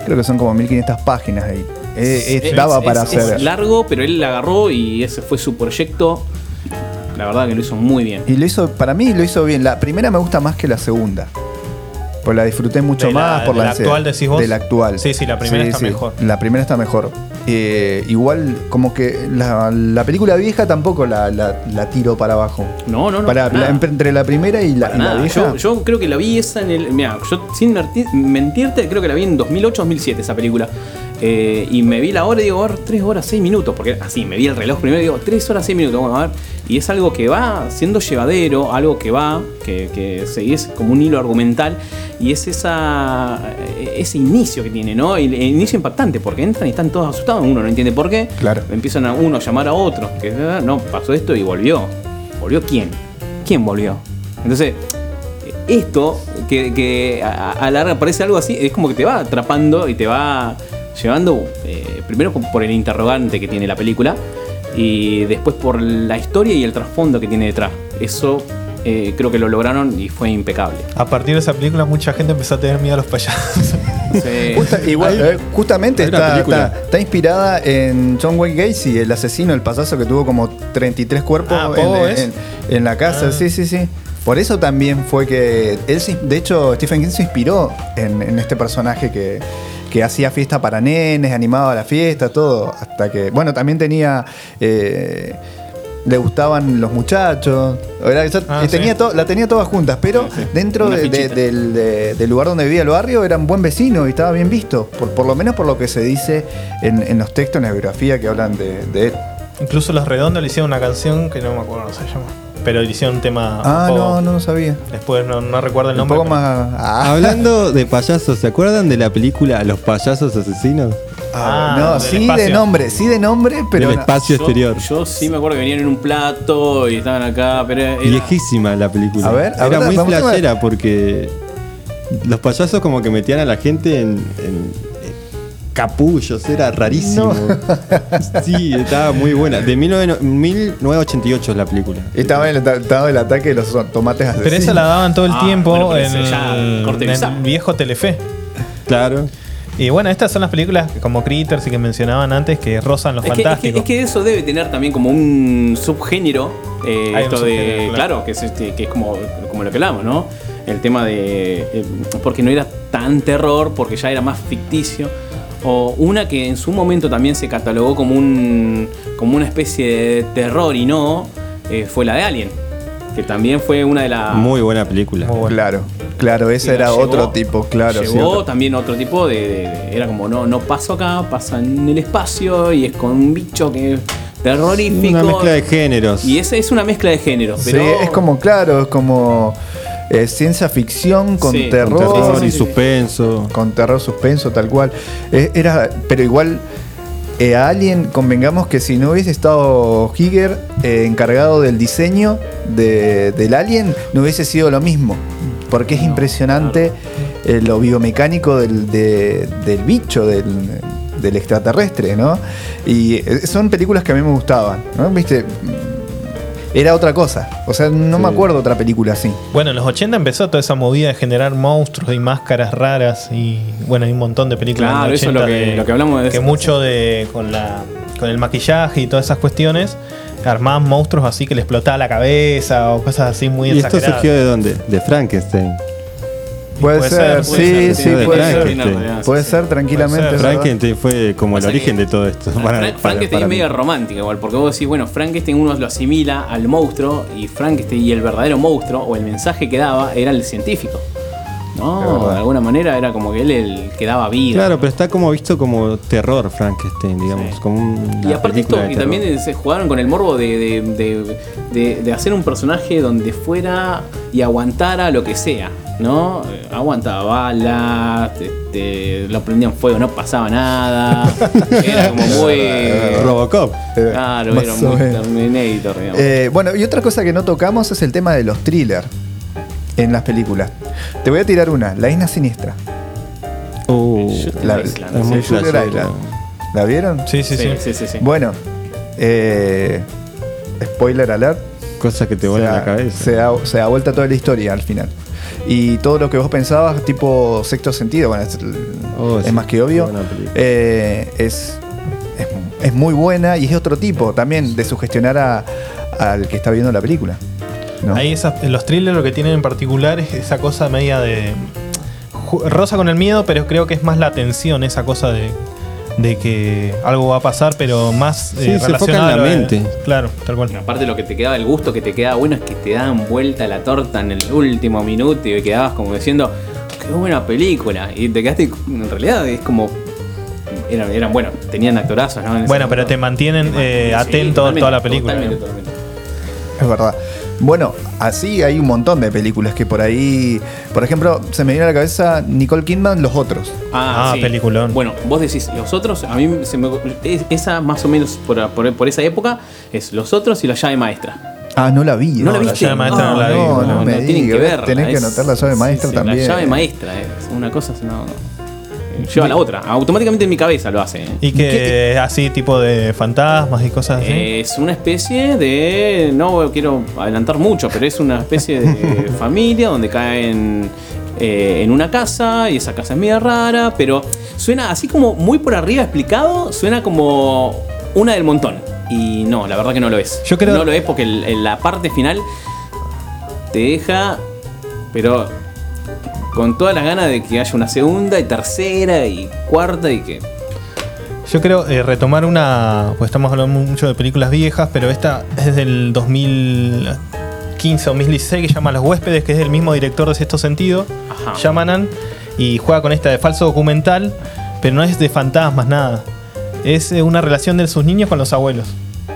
creo que son como 1500 páginas ahí. Eh, eh, Es- daba para es- hacer. Es largo, pero él la agarró y ese fue su proyecto. La verdad que lo hizo muy bien. Y lo hizo, para mí lo hizo bien. La primera me gusta más que la segunda. Pues la disfruté mucho ¿De la- más por de la la ansiedad. actual decís vos? De la actual. Sí, sí, la primera está mejor. La primera está mejor. Eh, igual, como que la, la película vieja tampoco la, la, la tiro para abajo. No, no, no. Para, nada. la- entre la primera y la, y la nada. vieja. Yo, yo creo que la vi esa en el. Mira, yo sin mentirte, creo que la vi en 2008-2007 esa película. Eh, y me vi la hora y digo, a ver, 3 horas 6 minutos. Porque así, me vi el reloj primero y digo, 3 horas 6 minutos. Vamos a ver. Y es algo que va siendo llevadero, algo que va, que, que seguís como un hilo argumental. Y es esa ese inicio que tiene, ¿no? El, el inicio impactante, porque entran y están todos asustados. Uno no entiende por qué. Claro. Empiezan a uno a llamar a otro. Que "Ah, no, pasó esto y volvió. ¿Volvió quién? ¿Quién volvió? Entonces, esto que, que a, a larga parece algo así, es como que te va atrapando y te va llevando eh, primero por- el interrogante que tiene la película y después por la historia y el trasfondo que tiene detrás. Eso eh, creo que lo lograron y fue impecable. A partir de esa película mucha gente empezó a tener miedo a los payasos. Sí. Justa- igual, Hay- eh, justamente está, película. está- está inspirada en John Wayne Gacy, el asesino, el pasazo que tuvo como 33 cuerpos Ah, en, en- en la casa. Ah. Sí, sí, sí. Por eso también fue que. Él, se- de hecho, Stephen King se inspiró en, en este personaje que, que hacía fiesta para nenes, animaba la fiesta, todo. Hasta que. Bueno, también tenía. eh, le gustaban los muchachos. Ya- Ah, tenía sí. to- la tenía todas juntas, pero Sí, sí. dentro de- de- del, de- del lugar donde vivía el barrio era un buen vecino y estaba bien visto. Por, por lo menos por lo que se dice en, en los textos, en la biografía que hablan de, de él. Incluso Los Redondos le hicieron una canción que no me acuerdo cómo se llama. Pero hicieron un tema. Ah, un poco- no, no lo sabía. Después no, no recuerdo el Un nombre. poco pero- más. Ah, Hablando de payasos, ¿se acuerdan de la película Los payasos asesinos? ah, Ah, no, sí espacio. de nombre, sí de nombre, pero. Del espacio exterior. yo sí me acuerdo que venían en un plato y estaban acá, pero era- Viejísima la película. A ver, a Era ver, muy vamos a ver. flashera porque los payasos como que metían a la gente en, en- en capullos, era rarísimo. Sí, estaba muy buena. De 19 1988 es la película. Estaba el, estaba el ataque de los tomates asesinos. Pero esa la daban todo el Ah, tiempo bueno, en, corte en el viejo Telefe. Claro. Y bueno, estas son las películas como Critters y que mencionaban antes que rozan lo Es que, es, que, fantástico. es que eso debe tener también como un subgénero. eh, un de. Claro, claro. que, es este, que es como, como lo que hablamos, ¿no? El tema de. eh, porque no era tan terror, porque ya era más ficticio. O una que en su momento también se catalogó como un. como una especie de terror y no. eh, fue la de Alien. que también fue una de las. Muy buena película. Muy. Claro, claro, ese era llevó- otro tipo, claro. Llevó cierto. también otro tipo de, de- de- Era como, no, no paso acá, pasa en el espacio y es con un bicho que. terrorífico. Una mezcla de géneros. Y esa es una mezcla de géneros. Sí, Pero es como, claro, es como eh, ciencia ficción con Sí, terror. Con terror y suspenso. Con terror suspenso, tal cual. Eh, era, pero igual, eh, a Alien, convengamos que si no hubiese estado Giger eh, encargado del diseño de- del Alien, no hubiese sido lo mismo. Porque es impresionante eh, lo biomecánico del, de- del bicho, del, del extraterrestre, ¿no? Y son películas que a mí me gustaban, ¿no? ¿Viste? Era otra cosa. O sea, no me acuerdo otra película así. Bueno, en los 80 empezó toda esa movida de generar monstruos y máscaras raras y bueno, hay un montón de películas. en Claro, los eso es lo 80 que- de- lo que hablamos de Que eso. mucho de con la con el maquillaje y todas esas cuestiones armaban monstruos así que le explotaba la cabeza o cosas así muy ¿Y esto surgió de dónde? De Frankenstein. Puede, Puede ser, ser, sí, puede ser, sí, sí, de puede ser. Puede ser tranquilamente. Puede ser. verdad. Frankenstein fue como el origen de todo esto. Frankenstein es medio romántico igual, porque vos decís, bueno, Frankenstein uno lo asimila al monstruo y Frankenstein y el verdadero monstruo o el mensaje que daba era el científico. ¿No? De alguna manera era como que él el que daba vida. Claro, pero está como visto como terror Frankenstein, digamos. Sí. Como un- Y aparte esto, y también se jugaron con el morbo de, de- de- de- de hacer un personaje donde fuera y aguantara lo que sea, ¿no? Aguantaba balas, te- te- lo prendían fuego, no pasaba nada. Era como muy... Robocop. Claro, era muy. Terminator, digamos. Eh, bueno, y otra cosa que no tocamos es el tema de los thrillers en las películas. Te voy a tirar una, La Isla Siniestra. Uh, Shooter La, Island, sí, flashero. Island. ¿La vieron? Sí, sí, sí. sí, sí, sí, sí. Bueno, eh, spoiler alert. Cosas que te da- la cabeza. Se da, se da vuelta toda la historia al final. Y todo lo que vos pensabas, tipo sexto sentido, bueno, es, Oh, es sí, más que obvio, buena película. eh, es, es, es muy buena y es otro tipo también de sugestionar a- al que está viendo la película. ¿No? Ahí esas- los thrillers lo que tienen en particular es esa cosa media de. rosa con el miedo, pero creo que es más la tensión, esa cosa de, de que algo va a pasar, pero más Sí, eh, se enfoca relacionado en la mente. Claro, tal cual. Aparte lo que te quedaba, el gusto que te quedaba bueno es que te daban vuelta la torta en el último minuto y quedabas como diciendo, qué buena película. Y te quedaste, en realidad es como... Eran, eran bueno, tenían actorazos, ¿no? Bueno, pero momento. te mantienen eh, Sí, atento toda la película. Totalmente, ¿no? totalmente. Es verdad. Bueno, así hay un montón de películas que por ahí. Por ejemplo, se me viene a la cabeza Nicole Kidman, Los Otros. Ah, peliculón. Bueno, vos decís, los otros, a mí se me, es- esa más o menos por, por, por esa época es los otros y la llave maestra. Ah, no la vi. ¿No la la viste? llave maestra no la vi. No, no, me tienen digas, que verla. tenés que anotar la llave maestra sí, también. La llave maestra es una cosa, no, lleva a la otra. Automáticamente en mi cabeza lo hace. Y que así, tipo de fantasmas y cosas así. Es una especie de. No quiero adelantar mucho, pero es una especie de familia donde caen eh, en una casa y esa casa es media rara, pero suena así como muy por arriba explicado, suena como una del montón. Y no, la verdad que no lo es. Yo creo- No lo es porque el- en la parte final te deja, pero con todas las ganas de que haya una segunda y tercera y cuarta y que. Yo creo eh, retomar una. Pues estamos hablando mucho de películas viejas, pero esta es del 2015 o 2016 que se llama Los Huéspedes, que es del mismo director de Sexto Sentido, Ajá. Y juega con esta de falso documental, pero no es de fantasmas, nada. Es eh, una relación de sus niños con los abuelos.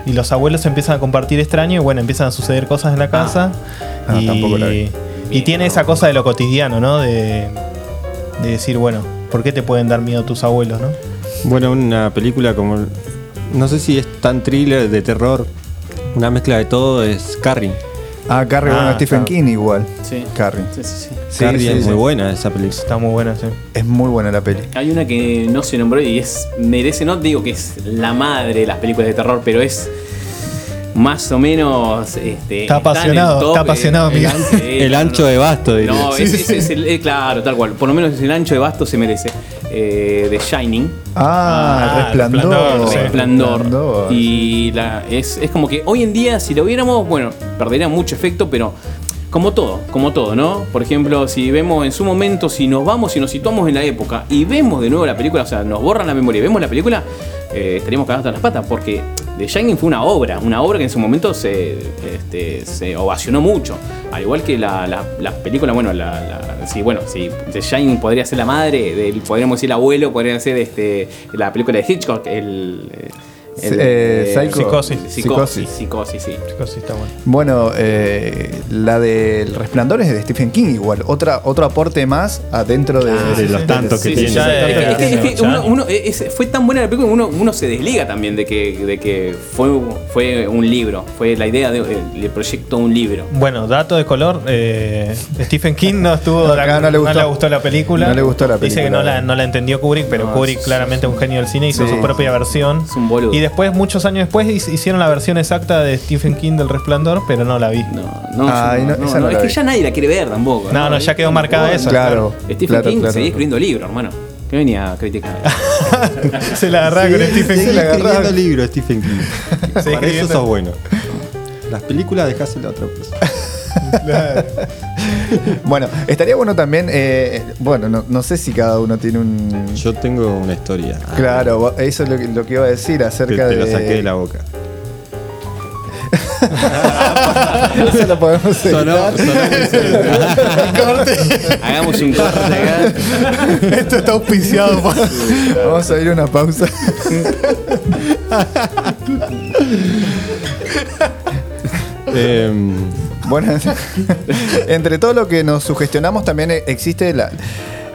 Y los abuelos empiezan a compartir extraño y bueno, empiezan a suceder cosas en la casa. Ah, y, tampoco la vi. Y tiene esa cosa de lo cotidiano, ¿no? De, de decir, bueno, ¿por qué te pueden dar miedo tus abuelos, no? Bueno, una película como. No sé si es tan thriller de terror. Una mezcla de todo es Carrie. Ah, Carrie, Ah, bueno, Stephen claro. King igual. Sí. Carrie. Sí, sí, sí. Sí, Carrie sí, es sí. muy buena esa película. Está muy buena, sí. Es muy buena la peli. Hay una que no se nombró y es merece, no digo que es la madre de las películas de terror, pero es más o menos. Este, Está el apasionado, top, está apasionado, el Miguel. ancho- El no, ancho de basto, diría. No, Sí, ese, sí, ese es el, claro, tal cual. Por lo menos el ancho de basto se merece. Eh, de Shining. Ah, Ah, Resplandor. Resplandor. Resplandor. Resplandor. Y la, es, es como que hoy en día, si lo viéramos, bueno, perdería mucho efecto, pero como todo, como todo, ¿no? Por ejemplo, si vemos en su momento, si nos vamos y nos situamos en la época y vemos de nuevo la película, o sea, nos borran la memoria y vemos la película, eh, estaríamos cagados hasta las patas, porque The Shining fue una obra, una obra que en su momento se, este, se ovacionó mucho. Al igual que la, la, la película, bueno, la, la- sí, bueno, sí, The Shining podría ser la madre, del, podríamos decir el abuelo, podría ser este, la película de Hitchcock, el. El- Eh, Psycho- Psicosis. Psicosis, psicosis, sí. Chicos, sí está bueno. Bueno, eh, la del Resplandor es de Stephen King igual. Otra, otro aporte más adentro de, Ah, de los tantos que Sí, sí, tiene. es, es es es- fue tan buena la película que uno, uno se desliga también de que, de que fue, fue un libro. Fue la idea de- del proyecto un libro. Bueno, dato de color, eh, Stephen King no estuvo No, acá no le gustó. la película. No le gustó la Dice que película. no la, no la entendió Kubrick, pero No, Kubrick es- claramente un genio del cine hizo Sí. su propia versión. Es un boludo. Y después, muchos años después, hic- hicieron la versión exacta de Stephen King del Resplandor, pero no la vi. No, no, Ay, no, no, no, esa no no, la es que ya nadie la quiere ver tampoco. No, no, ya quedó marcada esa. Claro. Stephen claro, King claro. seguía escribiendo libros, hermano. ¿Qué venía a criticar? Se la agarraba con Stephen King. la agarraba. escribiendo libros, Stephen King. Para eso sos bueno. Las películas dejásela a otra persona. Bueno, estaría bueno también. eh, bueno, no, no sé si cada uno tiene un. Yo tengo una historia. Claro, vos- eso es lo que, lo que iba a decir Te, acerca te de. lo saqué de la boca. Eso lo podemos Sonó, sonó muy Hagamos un corte acá. Esto está auspiciado. Vamos a ir a una pausa. Em, Bueno, entre todo lo que nos sugestionamos también existe la,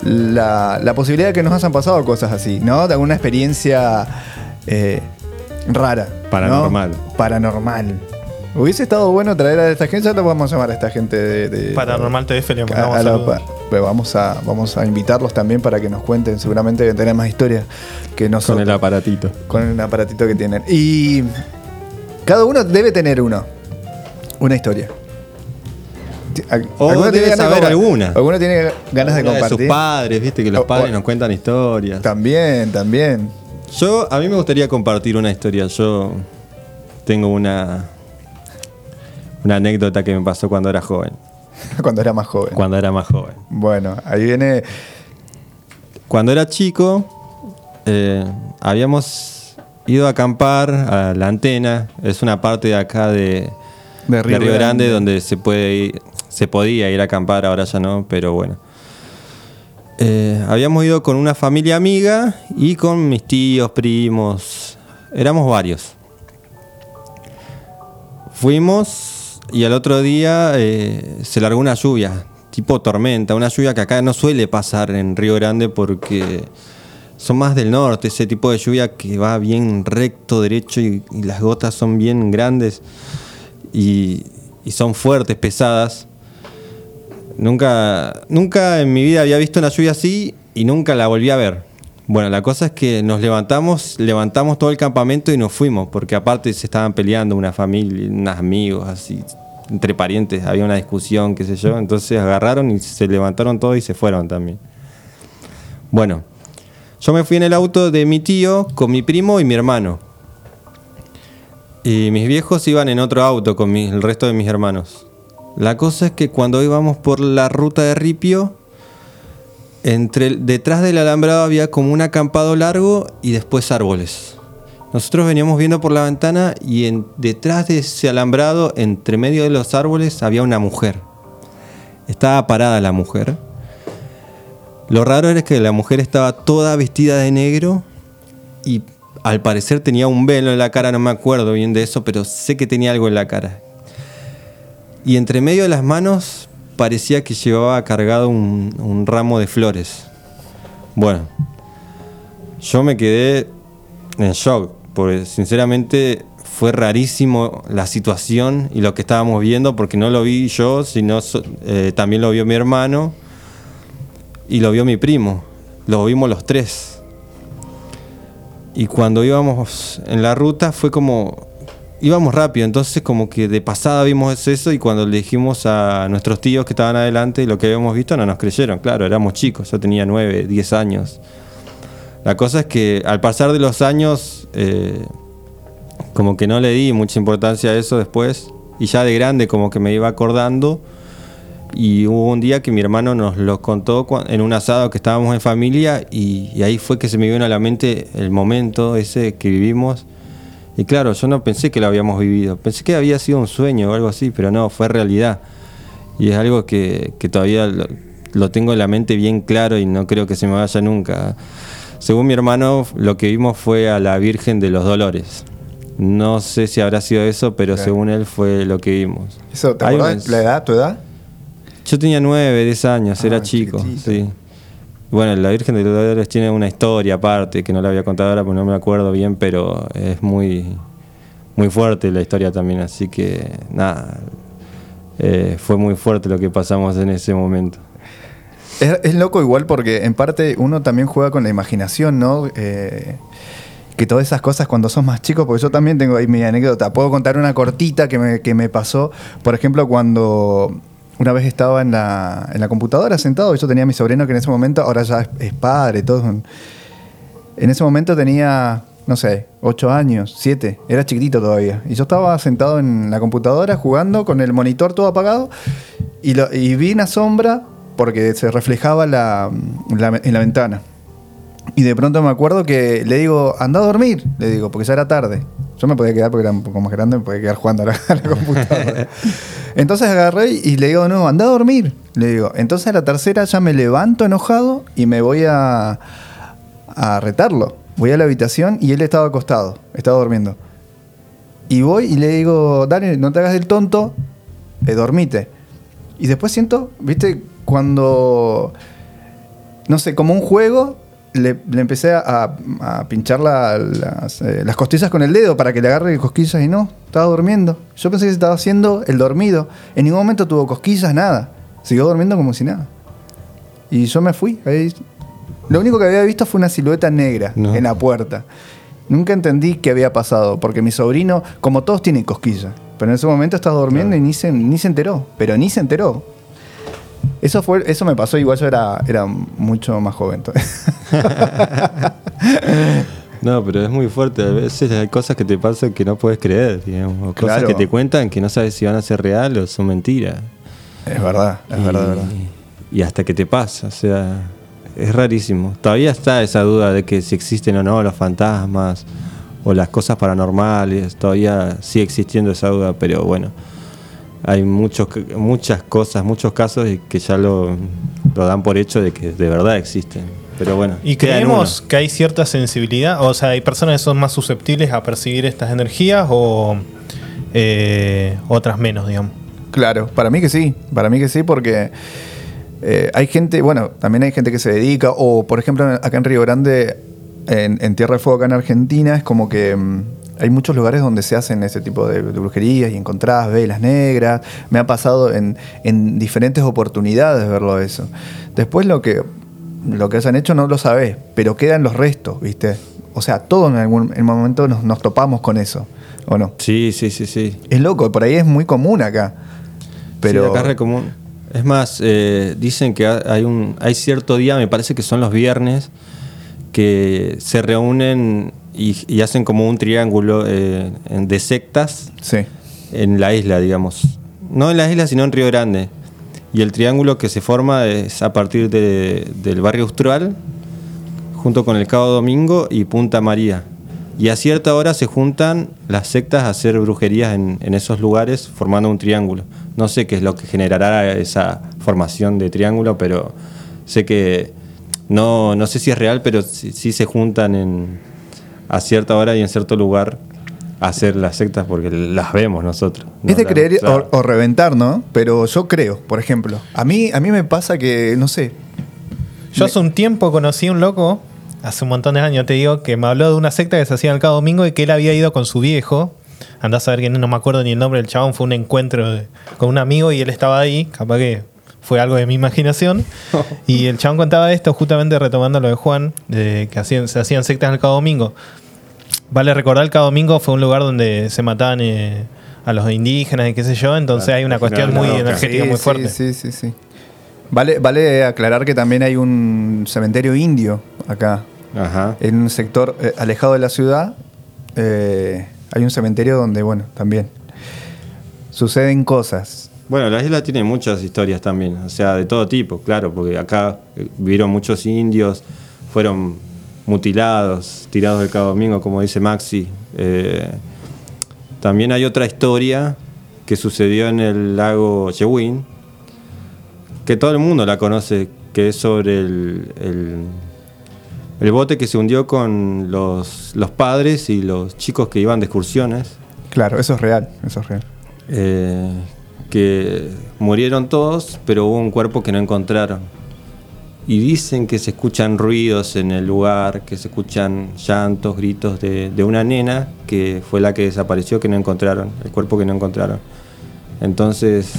la, la posibilidad de que nos hayan pasado cosas así, ¿no? De alguna experiencia eh, rara. ¿no? Paranormal. Paranormal. Hubiese estado bueno traer a esta gente, ya lo vamos a llamar a esta gente de... de- Paranormal TF le a- mandamos a la- saludos. pa- pero vamos a, vamos a invitarlos también para que nos cuenten, seguramente deben tener más historias que con nosotros. el aparatito. con el aparatito que tienen. Y cada uno debe tener uno. Una historia. Al- O alguno debe ganas de saber alguna. Alguno tiene ganas de compartir. sus padres, viste que los O- padres o- nos cuentan historias. También, también. Yo, a mí me gustaría compartir una historia. Yo tengo una, una anécdota que me pasó cuando era joven. Cuando era más joven. Cuando era más joven. Bueno, ahí viene. Cuando era chico, eh, habíamos ido a acampar a la antena. Es una parte de acá de, De de Río Río, Grande, Grande. donde se puede ir- se podía ir a acampar, ahora ya no, pero bueno. Eh, habíamos ido con una familia amiga y con mis tíos, primos. Éramos varios. Fuimos y al otro día eh, se largó una lluvia, tipo tormenta, una lluvia que acá no suele pasar en Río Grande porque son más del norte, ese tipo de lluvia que va bien recto, derecho y, las gotas son bien grandes y son fuertes, pesadas. Nunca, nunca en mi vida había visto una lluvia así y nunca la volví a ver. Bueno, la cosa es que nos levantamos, levantamos todo el campamento y nos fuimos, porque aparte se estaban peleando una familia, unos amigos, así, entre parientes, había una discusión, qué sé yo, entonces agarraron y se levantaron todos y se fueron también. Bueno, yo me fui en el auto de mi tío con mi primo y mi hermano. Y mis viejos iban en otro auto con el resto de mis hermanos. La cosa es que cuando íbamos por la ruta de Ripio, entre, detrás del alambrado había como un acampado largo y después árboles. Nosotros veníamos viendo por la ventana y en- detrás de ese alambrado, entre medio de los árboles, había una mujer. Estaba parada la mujer. Lo raro era que la mujer estaba toda vestida de negro y al parecer tenía un velo en la cara, no me acuerdo bien de eso, pero sé que tenía algo en la cara. Y entre medio de las manos parecía que llevaba cargado un, ramo de flores. Bueno, yo me quedé en shock, porque sinceramente fue rarísimo la situación y lo que estábamos viendo, porque no lo vi yo, sino eh, también lo vio mi hermano y lo vio mi primo. Lo vimos los tres. Y cuando íbamos en la ruta fue como... Íbamos rápido, entonces como que de pasada vimos eso y cuando le dijimos a nuestros tíos que estaban adelante lo que habíamos visto no nos creyeron. Claro, éramos chicos, yo tenía 9, 10 años. La cosa es que al pasar de los años, eh, como que no le di mucha importancia a eso después. Y ya de grande como que me iba acordando. Y hubo un día que mi hermano nos lo contó en un asado que estábamos en familia y, y ahí fue que se me vino a la mente el momento ese que vivimos Y claro, yo no pensé que lo habíamos vivido. Pensé que había sido un sueño o algo así, pero no, fue realidad. Y es algo que, que todavía lo, lo tengo en la mente bien claro y no creo que se me vaya nunca. Según mi hermano, lo que vimos fue a la Virgen de los Dolores. No sé si habrá sido eso, pero Claro. según él fue lo que vimos. Eso, ¿Te una- la edad, tu edad? Yo tenía nueve, 10 años, Ah, era chico. Sí. Bueno, la Virgen de los Dolores tiene una historia aparte que no la voy a contar ahora porque no me acuerdo bien, pero es muy, muy fuerte la historia también. Así que nada, eh, fue muy fuerte lo que pasamos en ese momento. Es, es loco igual porque en parte uno también juega con la imaginación, ¿no? Eh, que todas esas cosas cuando sos más chico, porque yo también tengo ahí mi anécdota. Puedo contar una cortita que me, que me pasó. Por ejemplo, cuando una vez estaba en la, en la computadora sentado, yo tenía a mi sobrino que en ese momento, ahora ya es, es padre, todo. En ese momento tenía, no sé, 8 años, 7, era chiquitito todavía. Y yo estaba sentado en la computadora jugando con el monitor todo apagado y, vi una sombra porque se reflejaba la- en la ventana. Y de pronto me acuerdo que le digo, anda a dormir, le digo, porque ya era tarde. Yo me podía quedar porque era un poco más grande, me podía quedar jugando a la, a la computadora. Entonces agarré y le digo de nuevo, anda a dormir, le digo. Entonces a la tercera ya me levanto enojado y me voy a, a retarlo. Voy a la habitación y él estaba acostado, estaba durmiendo. Y voy y le digo, dale, no te hagas del tonto, eh, dormite. Y después siento, viste, cuando, no sé, como un juego, le, le empecé a, a pinchar la- las, eh, las costillas con el dedo para que le agarre cosquillas y no, estaba durmiendo. Yo pensé que se estaba haciendo el dormido. En ningún momento tuvo cosquillas, nada. Siguió durmiendo como si nada. Y yo me fui. ahí. Lo único que había visto fue una silueta negra No. en la puerta. Nunca entendí qué había pasado, porque mi sobrino, como todos tienen cosquillas, pero en ese momento estaba durmiendo y ni se, ni se enteró, pero ni se enteró. Eso fue, eso me pasó, igual yo era, era mucho más joven. No, pero es muy fuerte. A veces hay cosas que te pasan que no puedes creer, digamos. o Cosas Claro. que te cuentan que no sabes si van a ser real o son mentiras. es verdad, es y, verdad, verdad. y hasta que te pasa, o sea, es rarísimo. Todavía está esa duda de que si existen o no los fantasmas o las cosas paranormales, todavía sigue existiendo esa duda, pero bueno, hay muchos, muchas cosas, muchos casos y que ya lo, lo dan por hecho de que de verdad existen. Pero bueno, Y creemos que hay cierta sensibilidad, o sea, hay personas que son más susceptibles a percibir estas energías o eh, otras menos, digamos. Claro, para mí que sí, para mí que sí, porque eh, hay gente, bueno, también hay gente que se dedica, o por ejemplo acá en Río Grande, en, en Tierra del Fuego, acá en Argentina, es como que mm, hay muchos lugares donde se hacen ese tipo de, de brujerías y encontradas velas negras. Me ha pasado en, en diferentes oportunidades verlo eso. Después lo que, lo que hayan hecho no lo sabés, pero quedan los restos, ¿viste? O sea, todos en algún en momento nos, nos topamos con eso, ¿o no? Sí, sí, sí, sí. Es loco, por ahí es muy común acá. Pero Sí, acá es re común. Es más, eh, dicen que ha- hay un hay cierto día, me parece que son los viernes, que se reúnen y, y hacen como un triángulo eh, de sectas sí. en la isla, digamos. No en la isla, sino en Río Grande. Y el triángulo que se forma es a partir de- del barrio Austral, junto con el Cabo Domingo y Punta María. Y a cierta hora se juntan las sectas a hacer brujerías en, en esos lugares formando un triángulo. No sé qué es lo que generará esa formación de triángulo, pero sé que no, no sé si es real, pero sí, sí se juntan en, a cierta hora y en cierto lugar a hacer las sectas porque las vemos nosotros. Es de creer claro. o, o reventar, ¿no? Pero yo creo, por ejemplo. A mí, a mí me pasa que, no sé. Yo me- hace un tiempo conocí a un loco, hace un montón de años te digo, que me habló de una secta que se hacía el Cabo Domingo y que él había ido con su viejo. Andás a ver que no me acuerdo ni el nombre del chabón, fue un encuentro de- con un amigo y él estaba ahí, capaz que fue algo de mi imaginación. y el chabón contaba esto justamente retomando lo de Juan, de que hacían, se hacían sectas en el Cabo Domingo. Vale recordar, el Cabo Domingo fue un lugar donde se mataban eh, a los indígenas y qué sé yo, entonces Claro, hay una cuestión muy energética, Sí, muy sí, fuerte. Sí, sí, sí. Vale, vale aclarar que también hay un cementerio indio acá. Ajá. En un sector eh, alejado de la ciudad. eh, hay un cementerio donde, bueno, también suceden cosas. Bueno, la isla tiene muchas historias también, o sea, de todo tipo, claro, porque acá eh, vivieron muchos indios, fueron mutilados, tirados del Cabo Domingo, como dice Maxi. Eh, también hay otra historia que sucedió en el lago Chewin, que todo el mundo la conoce, que es sobre el, el, el bote que se hundió con los, los padres y los chicos que iban de excursiones. Claro, eso es real, eso es real. Eh, que murieron todos, pero hubo un cuerpo que no encontraron. Y dicen que se escuchan ruidos en el lugar, que se escuchan llantos, gritos de, de una nena que fue la que desapareció, que no encontraron, el cuerpo que no encontraron. Entonces,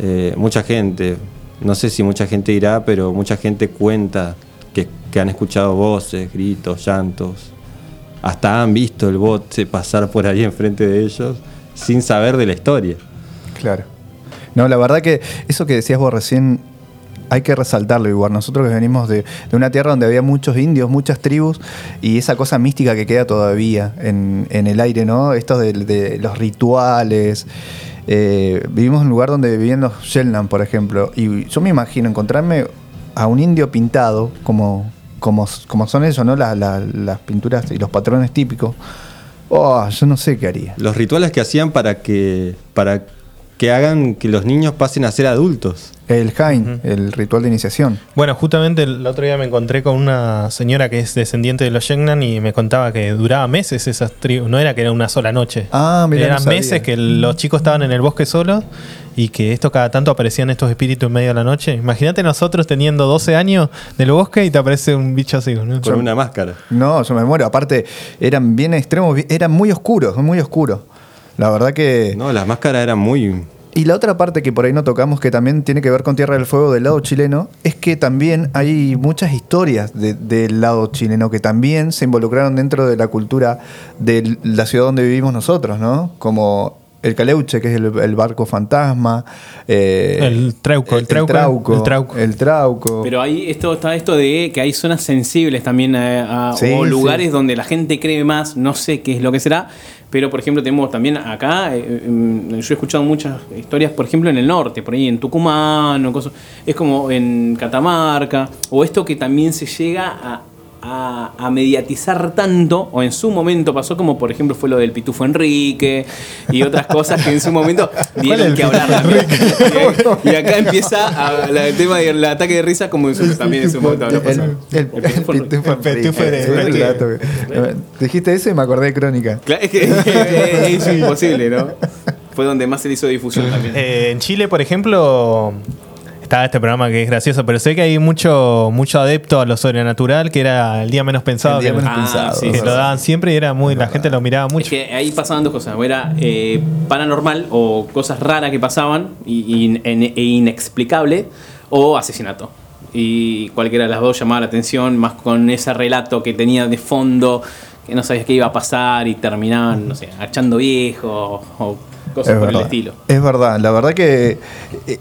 eh, mucha gente, no sé si mucha gente irá, pero mucha gente cuenta que, que han escuchado voces, gritos, llantos. Hasta han visto el bote pasar por ahí enfrente de ellos sin saber de la historia. Claro. No, la verdad que eso que decías vos recién hay que resaltarlo igual. Nosotros que venimos de, de una tierra donde había muchos indios, muchas tribus, y esa cosa mística que queda todavía en, en el aire, ¿no? Esto de, los rituales. Eh, vivimos en un lugar donde vivían los Shelnan, por ejemplo, y yo me imagino encontrarme a un indio pintado, como, como, como son eso, ¿no? La- la- las pinturas y los patrones típicos. Oh, yo no sé qué haría. Los rituales que hacían para que, para que hagan que los niños pasen a ser adultos. El Hain, el ritual de iniciación. Bueno, justamente el otro día me encontré con una señora que es descendiente de los Yengnan y me contaba que duraba meses esas tribus. No era que era una sola noche. Ah, mirá, no Eran meses que los chicos estaban en el bosque solos y que esto cada tanto aparecían estos espíritus en medio de la noche. Imagínate nosotros teniendo 12 años del bosque y te aparece un bicho así. ¿no? Con una máscara. No, yo me muero. Aparte, eran bien extremos, eran muy oscuros, muy oscuros. La verdad que... No, las máscaras eran muy. Y la otra parte que por ahí no tocamos, que también tiene que ver con Tierra del Fuego del lado chileno, es que también hay muchas historias de- del lado chileno que también se involucraron dentro de la cultura de la ciudad donde vivimos nosotros, ¿no? Como el Caleuche, que es el, el barco fantasma. eh, El Trauco, el Trauco, Trauco, el Trauco. el Trauco. Pero ahí esto, está esto de que hay zonas sensibles también a- a- Sí, o lugares sí. donde la gente cree más, no sé qué es lo que será, pero por ejemplo tenemos también acá, eh, em, yo he escuchado muchas historias, por ejemplo en el norte, por ahí en Tucumán o cosas, es como en Catamarca, o esto que también se llega a, a- a mediatizar tanto, o en su momento pasó como por ejemplo fue lo del Pitufo Enrique y otras cosas que en su momento dieron que hablar también. Y, y acá empieza a- la- el tema del ataque de risa como en su- también en su momento El, el- Pitufo Enrique. Dijiste eso y me acordé de Crónica. Claro, es que es, es imposible, ¿no? Fue donde más se le hizo difusión también. Eh, en Chile, por ejemplo, está este programa que es gracioso, pero sé que hay mucho, mucho adepto a lo sobrenatural, que era el día menos pensado, El día que, menos Ah, pensado. sí, que sí, lo daban siempre y era muy, la gente lo miraba Es mucho. que ahí pasaban dos cosas, o era eh, paranormal o cosas raras que pasaban y, y- e, e inexplicable o asesinato. Y cualquiera de las dos llamaba la atención, más con ese relato que tenía de fondo, que no sabías qué iba a pasar y terminaban, no sé, achando viejo o cosas Es por verdad. el estilo. Es verdad, la verdad que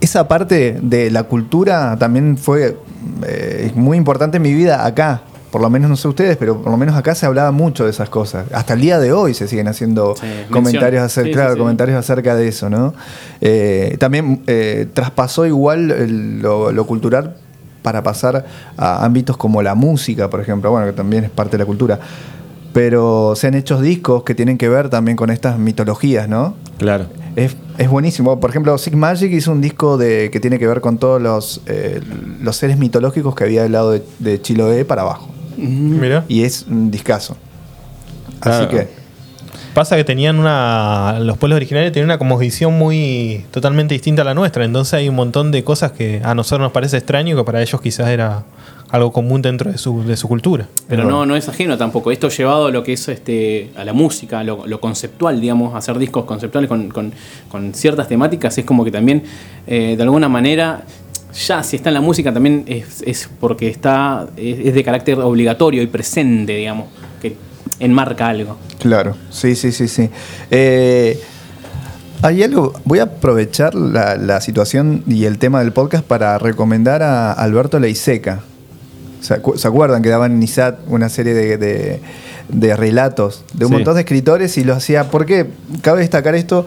esa parte de la cultura también fue eh, muy importante en mi vida acá. Por lo menos no sé ustedes, pero por lo menos acá se hablaba mucho de esas cosas. Hasta el día de hoy se siguen haciendo Sí, comentarios, acerca, Sí, claro, sí, sí. comentarios acerca de eso, ¿no? Eh, también eh, traspasó igual el- lo, lo cultural para pasar a ámbitos como la música, por ejemplo, bueno, que también es parte de la cultura. Pero se han hecho discos que tienen que ver también con estas mitologías, ¿no? Claro. Es, es buenísimo. Por ejemplo, Sig Magic hizo un disco de, que tiene que ver con todos los, eh, los seres mitológicos que había del lado de, de Chiloé para abajo. Mira. Y es un discazo. Así que, Pasa que tenían una. Los pueblos originarios tenían una como visión muy. totalmente distinta a la nuestra. Entonces hay un montón de cosas que a nosotros nos parece extraño y que para ellos quizás era algo común dentro de su, de su cultura. Pero no, no es ajeno tampoco. Esto llevado a lo que es este, a la música, lo, lo conceptual, digamos, hacer discos conceptuales con, con- con ciertas temáticas, es como que también, eh, de alguna manera, ya si está en la música también es, es porque está, es, es de carácter obligatorio y presente, digamos, que enmarca algo. claro. Sí, sí, sí, sí. Eh, hay algo. Voy a aprovechar la, la situación y el tema del podcast para recomendar a Alberto Leiseca. ¿Se, acu- se acuerdan que daban en ISAT una serie de, de- de relatos de un Sí. montón de escritores y lo hacía? Porque cabe destacar esto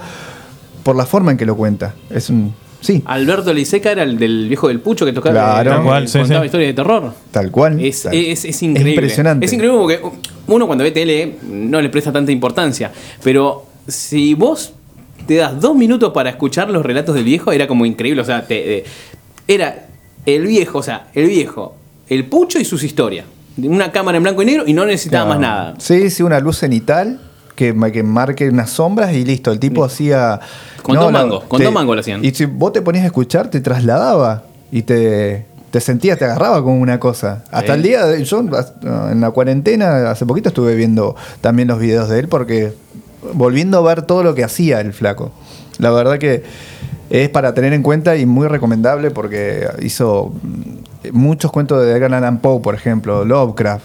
por la forma en que lo cuenta. Es un Sí. Alberto Liseca era el del viejo del Pucho que tocaba Claro. Tal cual, sí, contaba sí. historias de terror. Tal cual. Es, Tal- es- es increíble. impresionante. Es increíble porque uno cuando ve tele no le presta tanta importancia. Pero si vos te das dos minutos para escuchar los relatos del viejo, era como increíble. O sea, te- eh, era el viejo, o sea, el viejo, el pucho y sus historias. Una cámara en blanco y negro y no necesitaba más nada. Sí, sí, una luz cenital que, que marque unas sombras y listo. El tipo hacía. Con dos mangos, con dos mangos lo hacían. Y si vos te ponías a escuchar, te trasladaba y te, te sentías, te agarraba como una cosa. Hasta Sí. el día de. Yo en la cuarentena, hace poquito estuve viendo también los videos de él porque volviendo a ver todo lo que hacía el flaco. La verdad que es para tener en cuenta y muy recomendable porque hizo mm, muchos cuentos de Edgar Allan Poe, por ejemplo, Lovecraft,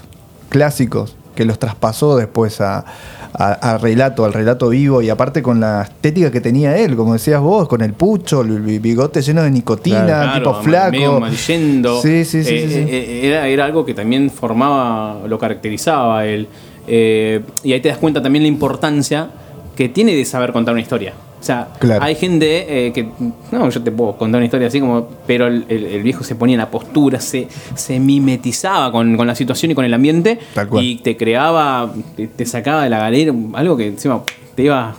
clásicos, que los traspasó después a, a- al relato, al relato vivo y aparte con la estética que tenía él, como decías vos, con el pucho, el bi- bigote lleno de nicotina, Claro, tipo flaco. Medio amarillento. Sí, sí, sí, Eh, sí, sí. eh, Era, era algo que también formaba, lo caracterizaba él. Eh, y ahí te das cuenta también la importancia que tiene de saber contar una historia. O sea, Claro. hay gente eh, que. No, yo te puedo contar una historia así como. Pero el, el- el viejo se ponía en la postura, se, se mimetizaba con, con la situación y con el ambiente. Tal cual. Y te creaba, te, te sacaba de la galera algo que encima te iba.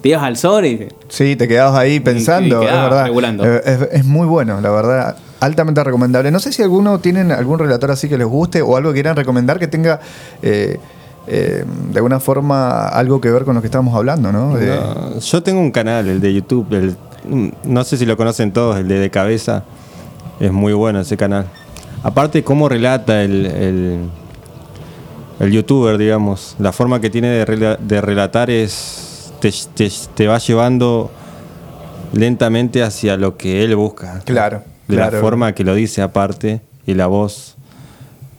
Te ibas al sol y. Sí, te quedabas ahí pensando, y quedabas es verdad. Eh, Es, es muy bueno, la verdad. Altamente recomendable. No sé si alguno tienen algún relator así que les guste o algo que quieran recomendar que tenga eh, eh, de alguna forma algo que ver con lo que estábamos hablando, ¿no? De- No, yo tengo un canal, el de YouTube, el- no sé si lo conocen todos, el de De Cabeza. Es muy bueno ese canal. Aparte, cómo relata el, el, el youtuber, digamos, la forma que tiene de, rela- de relatar es. Te, te- te va llevando lentamente hacia lo que él busca. Claro, De claro. la forma que lo dice, aparte, y la voz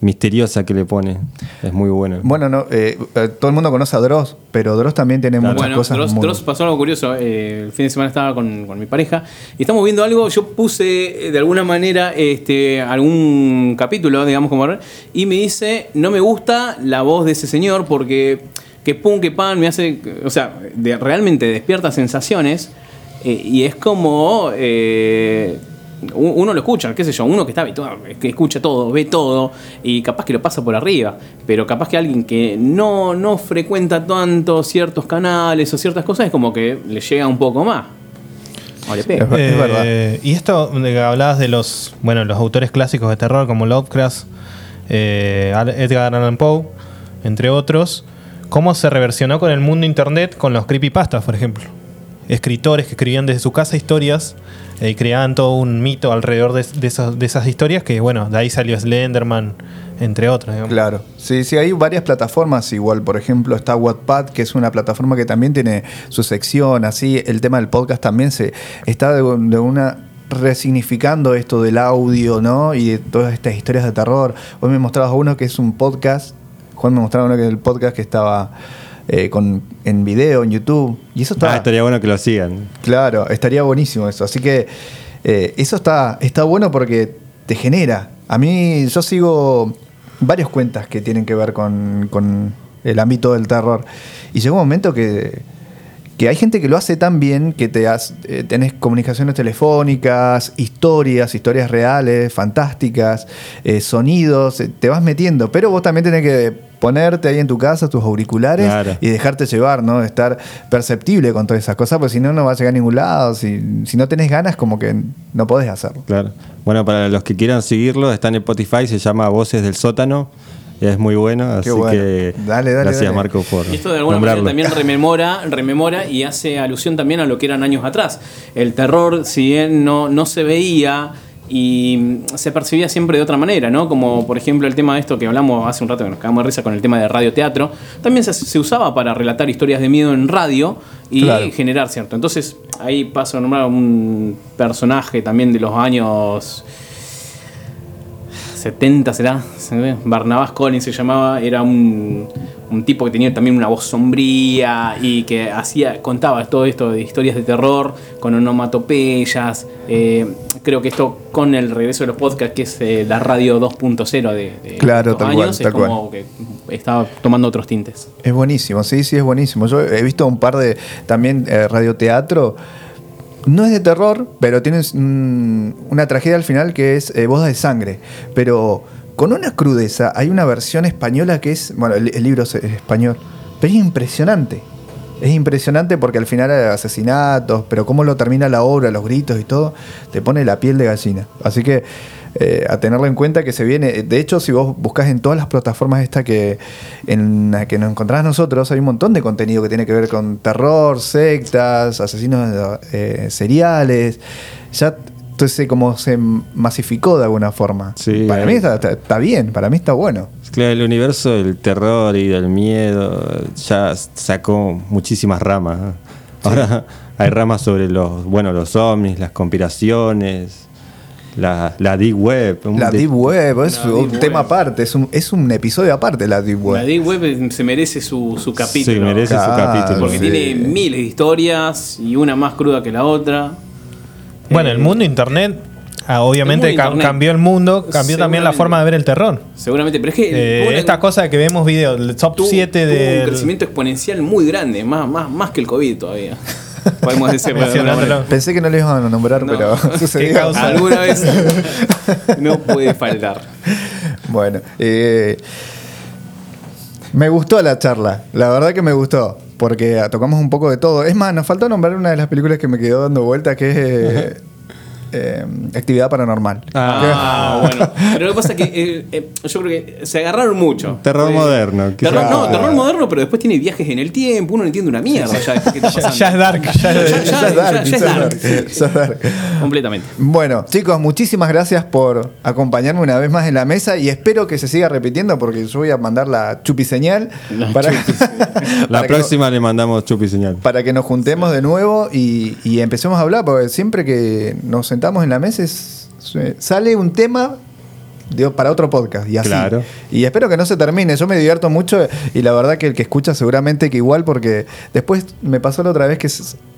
misteriosa que le pone. Es muy bueno. Bueno, no, eh, eh, todo el mundo conoce a Dross, pero Dross también tiene Claro. muchas Bueno, cosas. Dross, muy- Dross pasó algo curioso. eh, el fin de semana estaba con, con mi pareja y estamos viendo algo. Yo puse de alguna manera este, algún capítulo, digamos, como y me dice: No me gusta la voz de ese señor porque que pum, que pan, me hace. O sea, de- realmente despierta sensaciones eh, y es como. Uno lo escucha, qué sé yo, uno que está habituado, que escucha todo, ve todo y capaz que lo pasa por arriba, pero capaz que alguien que no, no frecuenta tanto ciertos canales o ciertas cosas es como que le llega un poco más. O le pega. Es ver- Eh, verdad. Y esto de que hablabas de los, bueno, los autores clásicos de terror como Lovecraft, eh, Edgar Allan Poe, entre otros, cómo se reversionó con el mundo internet con los creepypastas, por ejemplo. Escritores que escribían desde su casa historias eh, y creaban todo un mito alrededor de, esas, de esas historias que, bueno, de ahí salió Slenderman, entre otros. digamos. Claro, sí, sí, hay varias plataformas igual, por ejemplo está Wattpad, que es una plataforma que también tiene su sección, así el tema del podcast también se está de, de una resignificando esto del audio, ¿no? Y de todas estas historias de terror. Hoy me mostrabas uno que es un podcast, Juan me mostraba uno que es el podcast que estaba eh, con, en video, en YouTube, y eso está... Ah, estaría bueno que lo sigan. Claro, estaría buenísimo eso. Así que eh, eso está, está bueno porque te genera. A mí, yo sigo varias cuentas que tienen que ver con, con el ámbito del terror. Y llega un momento que, que hay gente que lo hace tan bien que te has, eh, tenés comunicaciones telefónicas, historias, historias reales, fantásticas, eh, sonidos, eh, te vas metiendo. Pero vos también tenés que ponerte ahí en tu casa tus auriculares Claro. y dejarte llevar, ¿no? Estar perceptible con todas esas cosas, porque si no, no vas a llegar a ningún lado. Si, si no tenés ganas, como que no podés hacerlo. Claro. Bueno, para los que quieran seguirlo, está en Spotify, se llama Voces del Sótano. Es muy bueno, así bueno. que Dale, dale, gracias dale. Marco por Y esto de alguna nombrarlo. manera también rememora, rememora y hace alusión también a lo que eran años atrás. El terror, si bien no, no se veía y se percibía siempre de otra manera, ¿no? Como por ejemplo el tema de esto que hablamos hace un rato que nos cagamos de risa con el tema de radioteatro, también se, se usaba para relatar historias de miedo en radio y Claro. generar cierto. Entonces ahí paso a nombrar un personaje también de los años 70 será. Barnabás Collins se llamaba, era un, un tipo que tenía también una voz sombría y que hacía, contaba todo esto de historias de terror con onomatopeyas. eh, creo que esto con el regreso de los podcasts, que es eh, la radio 2.0 de, de Claro, cual, años, tal es como que estaba tomando otros tintes. Es buenísimo, sí, sí, es buenísimo. Yo he visto un par de también eh, radioteatro no es de terror, pero tiene mm, una tragedia al final que es eh, de Sangre. Pero con una crudeza, hay una versión española que es, bueno, el, el libro es español, pero es impresionante. Es impresionante porque al final hay asesinatos, pero cómo lo termina la obra, los gritos y todo, te pone la piel de gallina. Así que eh, a tenerlo en cuenta que se viene. De hecho, si vos buscas en todas las plataformas esta que en la que nos encontrás nosotros, hay un montón de contenido que tiene que ver con terror, sectas, asesinos eh, seriales. Ya entonces como se masificó de alguna forma. Sí, para mí está, está- está bien, para mí está bueno. Claro, el universo del terror y del miedo ya sacó muchísimas ramas. Ahora hay ramas sobre los, bueno, los ovnis, las conspiraciones, la, la deep web. un La de- Deep Web es La un Deep tema Web. aparte, es un, es un episodio aparte la Deep Web. La Deep Web se merece su, su capítulo. Sí, merece su capítulo. Porque Sí. tiene miles de historias y una más cruda que la otra. Bueno, Eh, el mundo internet ah, obviamente el mundo ca- internet. cambió el mundo, cambió también la forma de ver el terror. Seguramente, pero es que Eh, una- esta cosa de que vemos videos, el top tuvo- 7 tuvo de. un crecimiento exponencial muy grande, más, más, más que el COVID todavía. Podemos decirlo de alguna. Pensé que no le iban a nombrar, No. pero ¿Qué sucedió. Alguna vez no puede faltar. Bueno, eh, me gustó la charla, la verdad que me gustó, porque tocamos un poco de todo. Es más, nos faltó nombrar una de las películas que me quedó dando vuelta, que es eh, Actividad Paranormal. Ah, bueno. Pero lo que pasa es que eh, eh, yo creo que se agarraron mucho. Terror Eh, moderno. Terror, no, terror moderno, pero después tiene viajes en el tiempo. Uno no entiende una mierda ya qué está Ya, ya es dark, ya es- Ya- Ya es dark, ya- ya ya es es dark. dark, ya es dark. Completamente. Bueno, chicos, muchísimas gracias por acompañarme una vez más en la mesa y espero que se siga repitiendo porque yo voy a mandar la chupi señal La para, La para que- próxima le mandamos chupi señal. para que nos juntemos de nuevo y, y empecemos a hablar, porque siempre que nos sentamos en la mesa es- sale un tema de- para otro podcast y así. Claro. Y espero que no se termine, yo me divierto mucho y la verdad que el que escucha seguramente que igual, porque después me pasó la otra vez que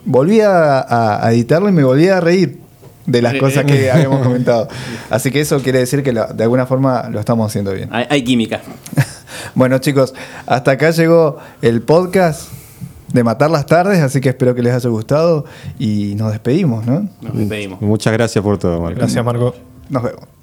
volví a, a- a editarlo y me volví a reír de las cosas que habíamos comentado. Así que eso quiere decir que la- de alguna forma lo estamos haciendo bien. Hay, hay química. Bueno chicos, hasta acá llegó el podcast de Matar las Tardes, así que espero que les haya gustado y nos despedimos, ¿no? Nos despedimos. Muchas gracias por todo, Marco. Gracias, Marco. Nos vemos.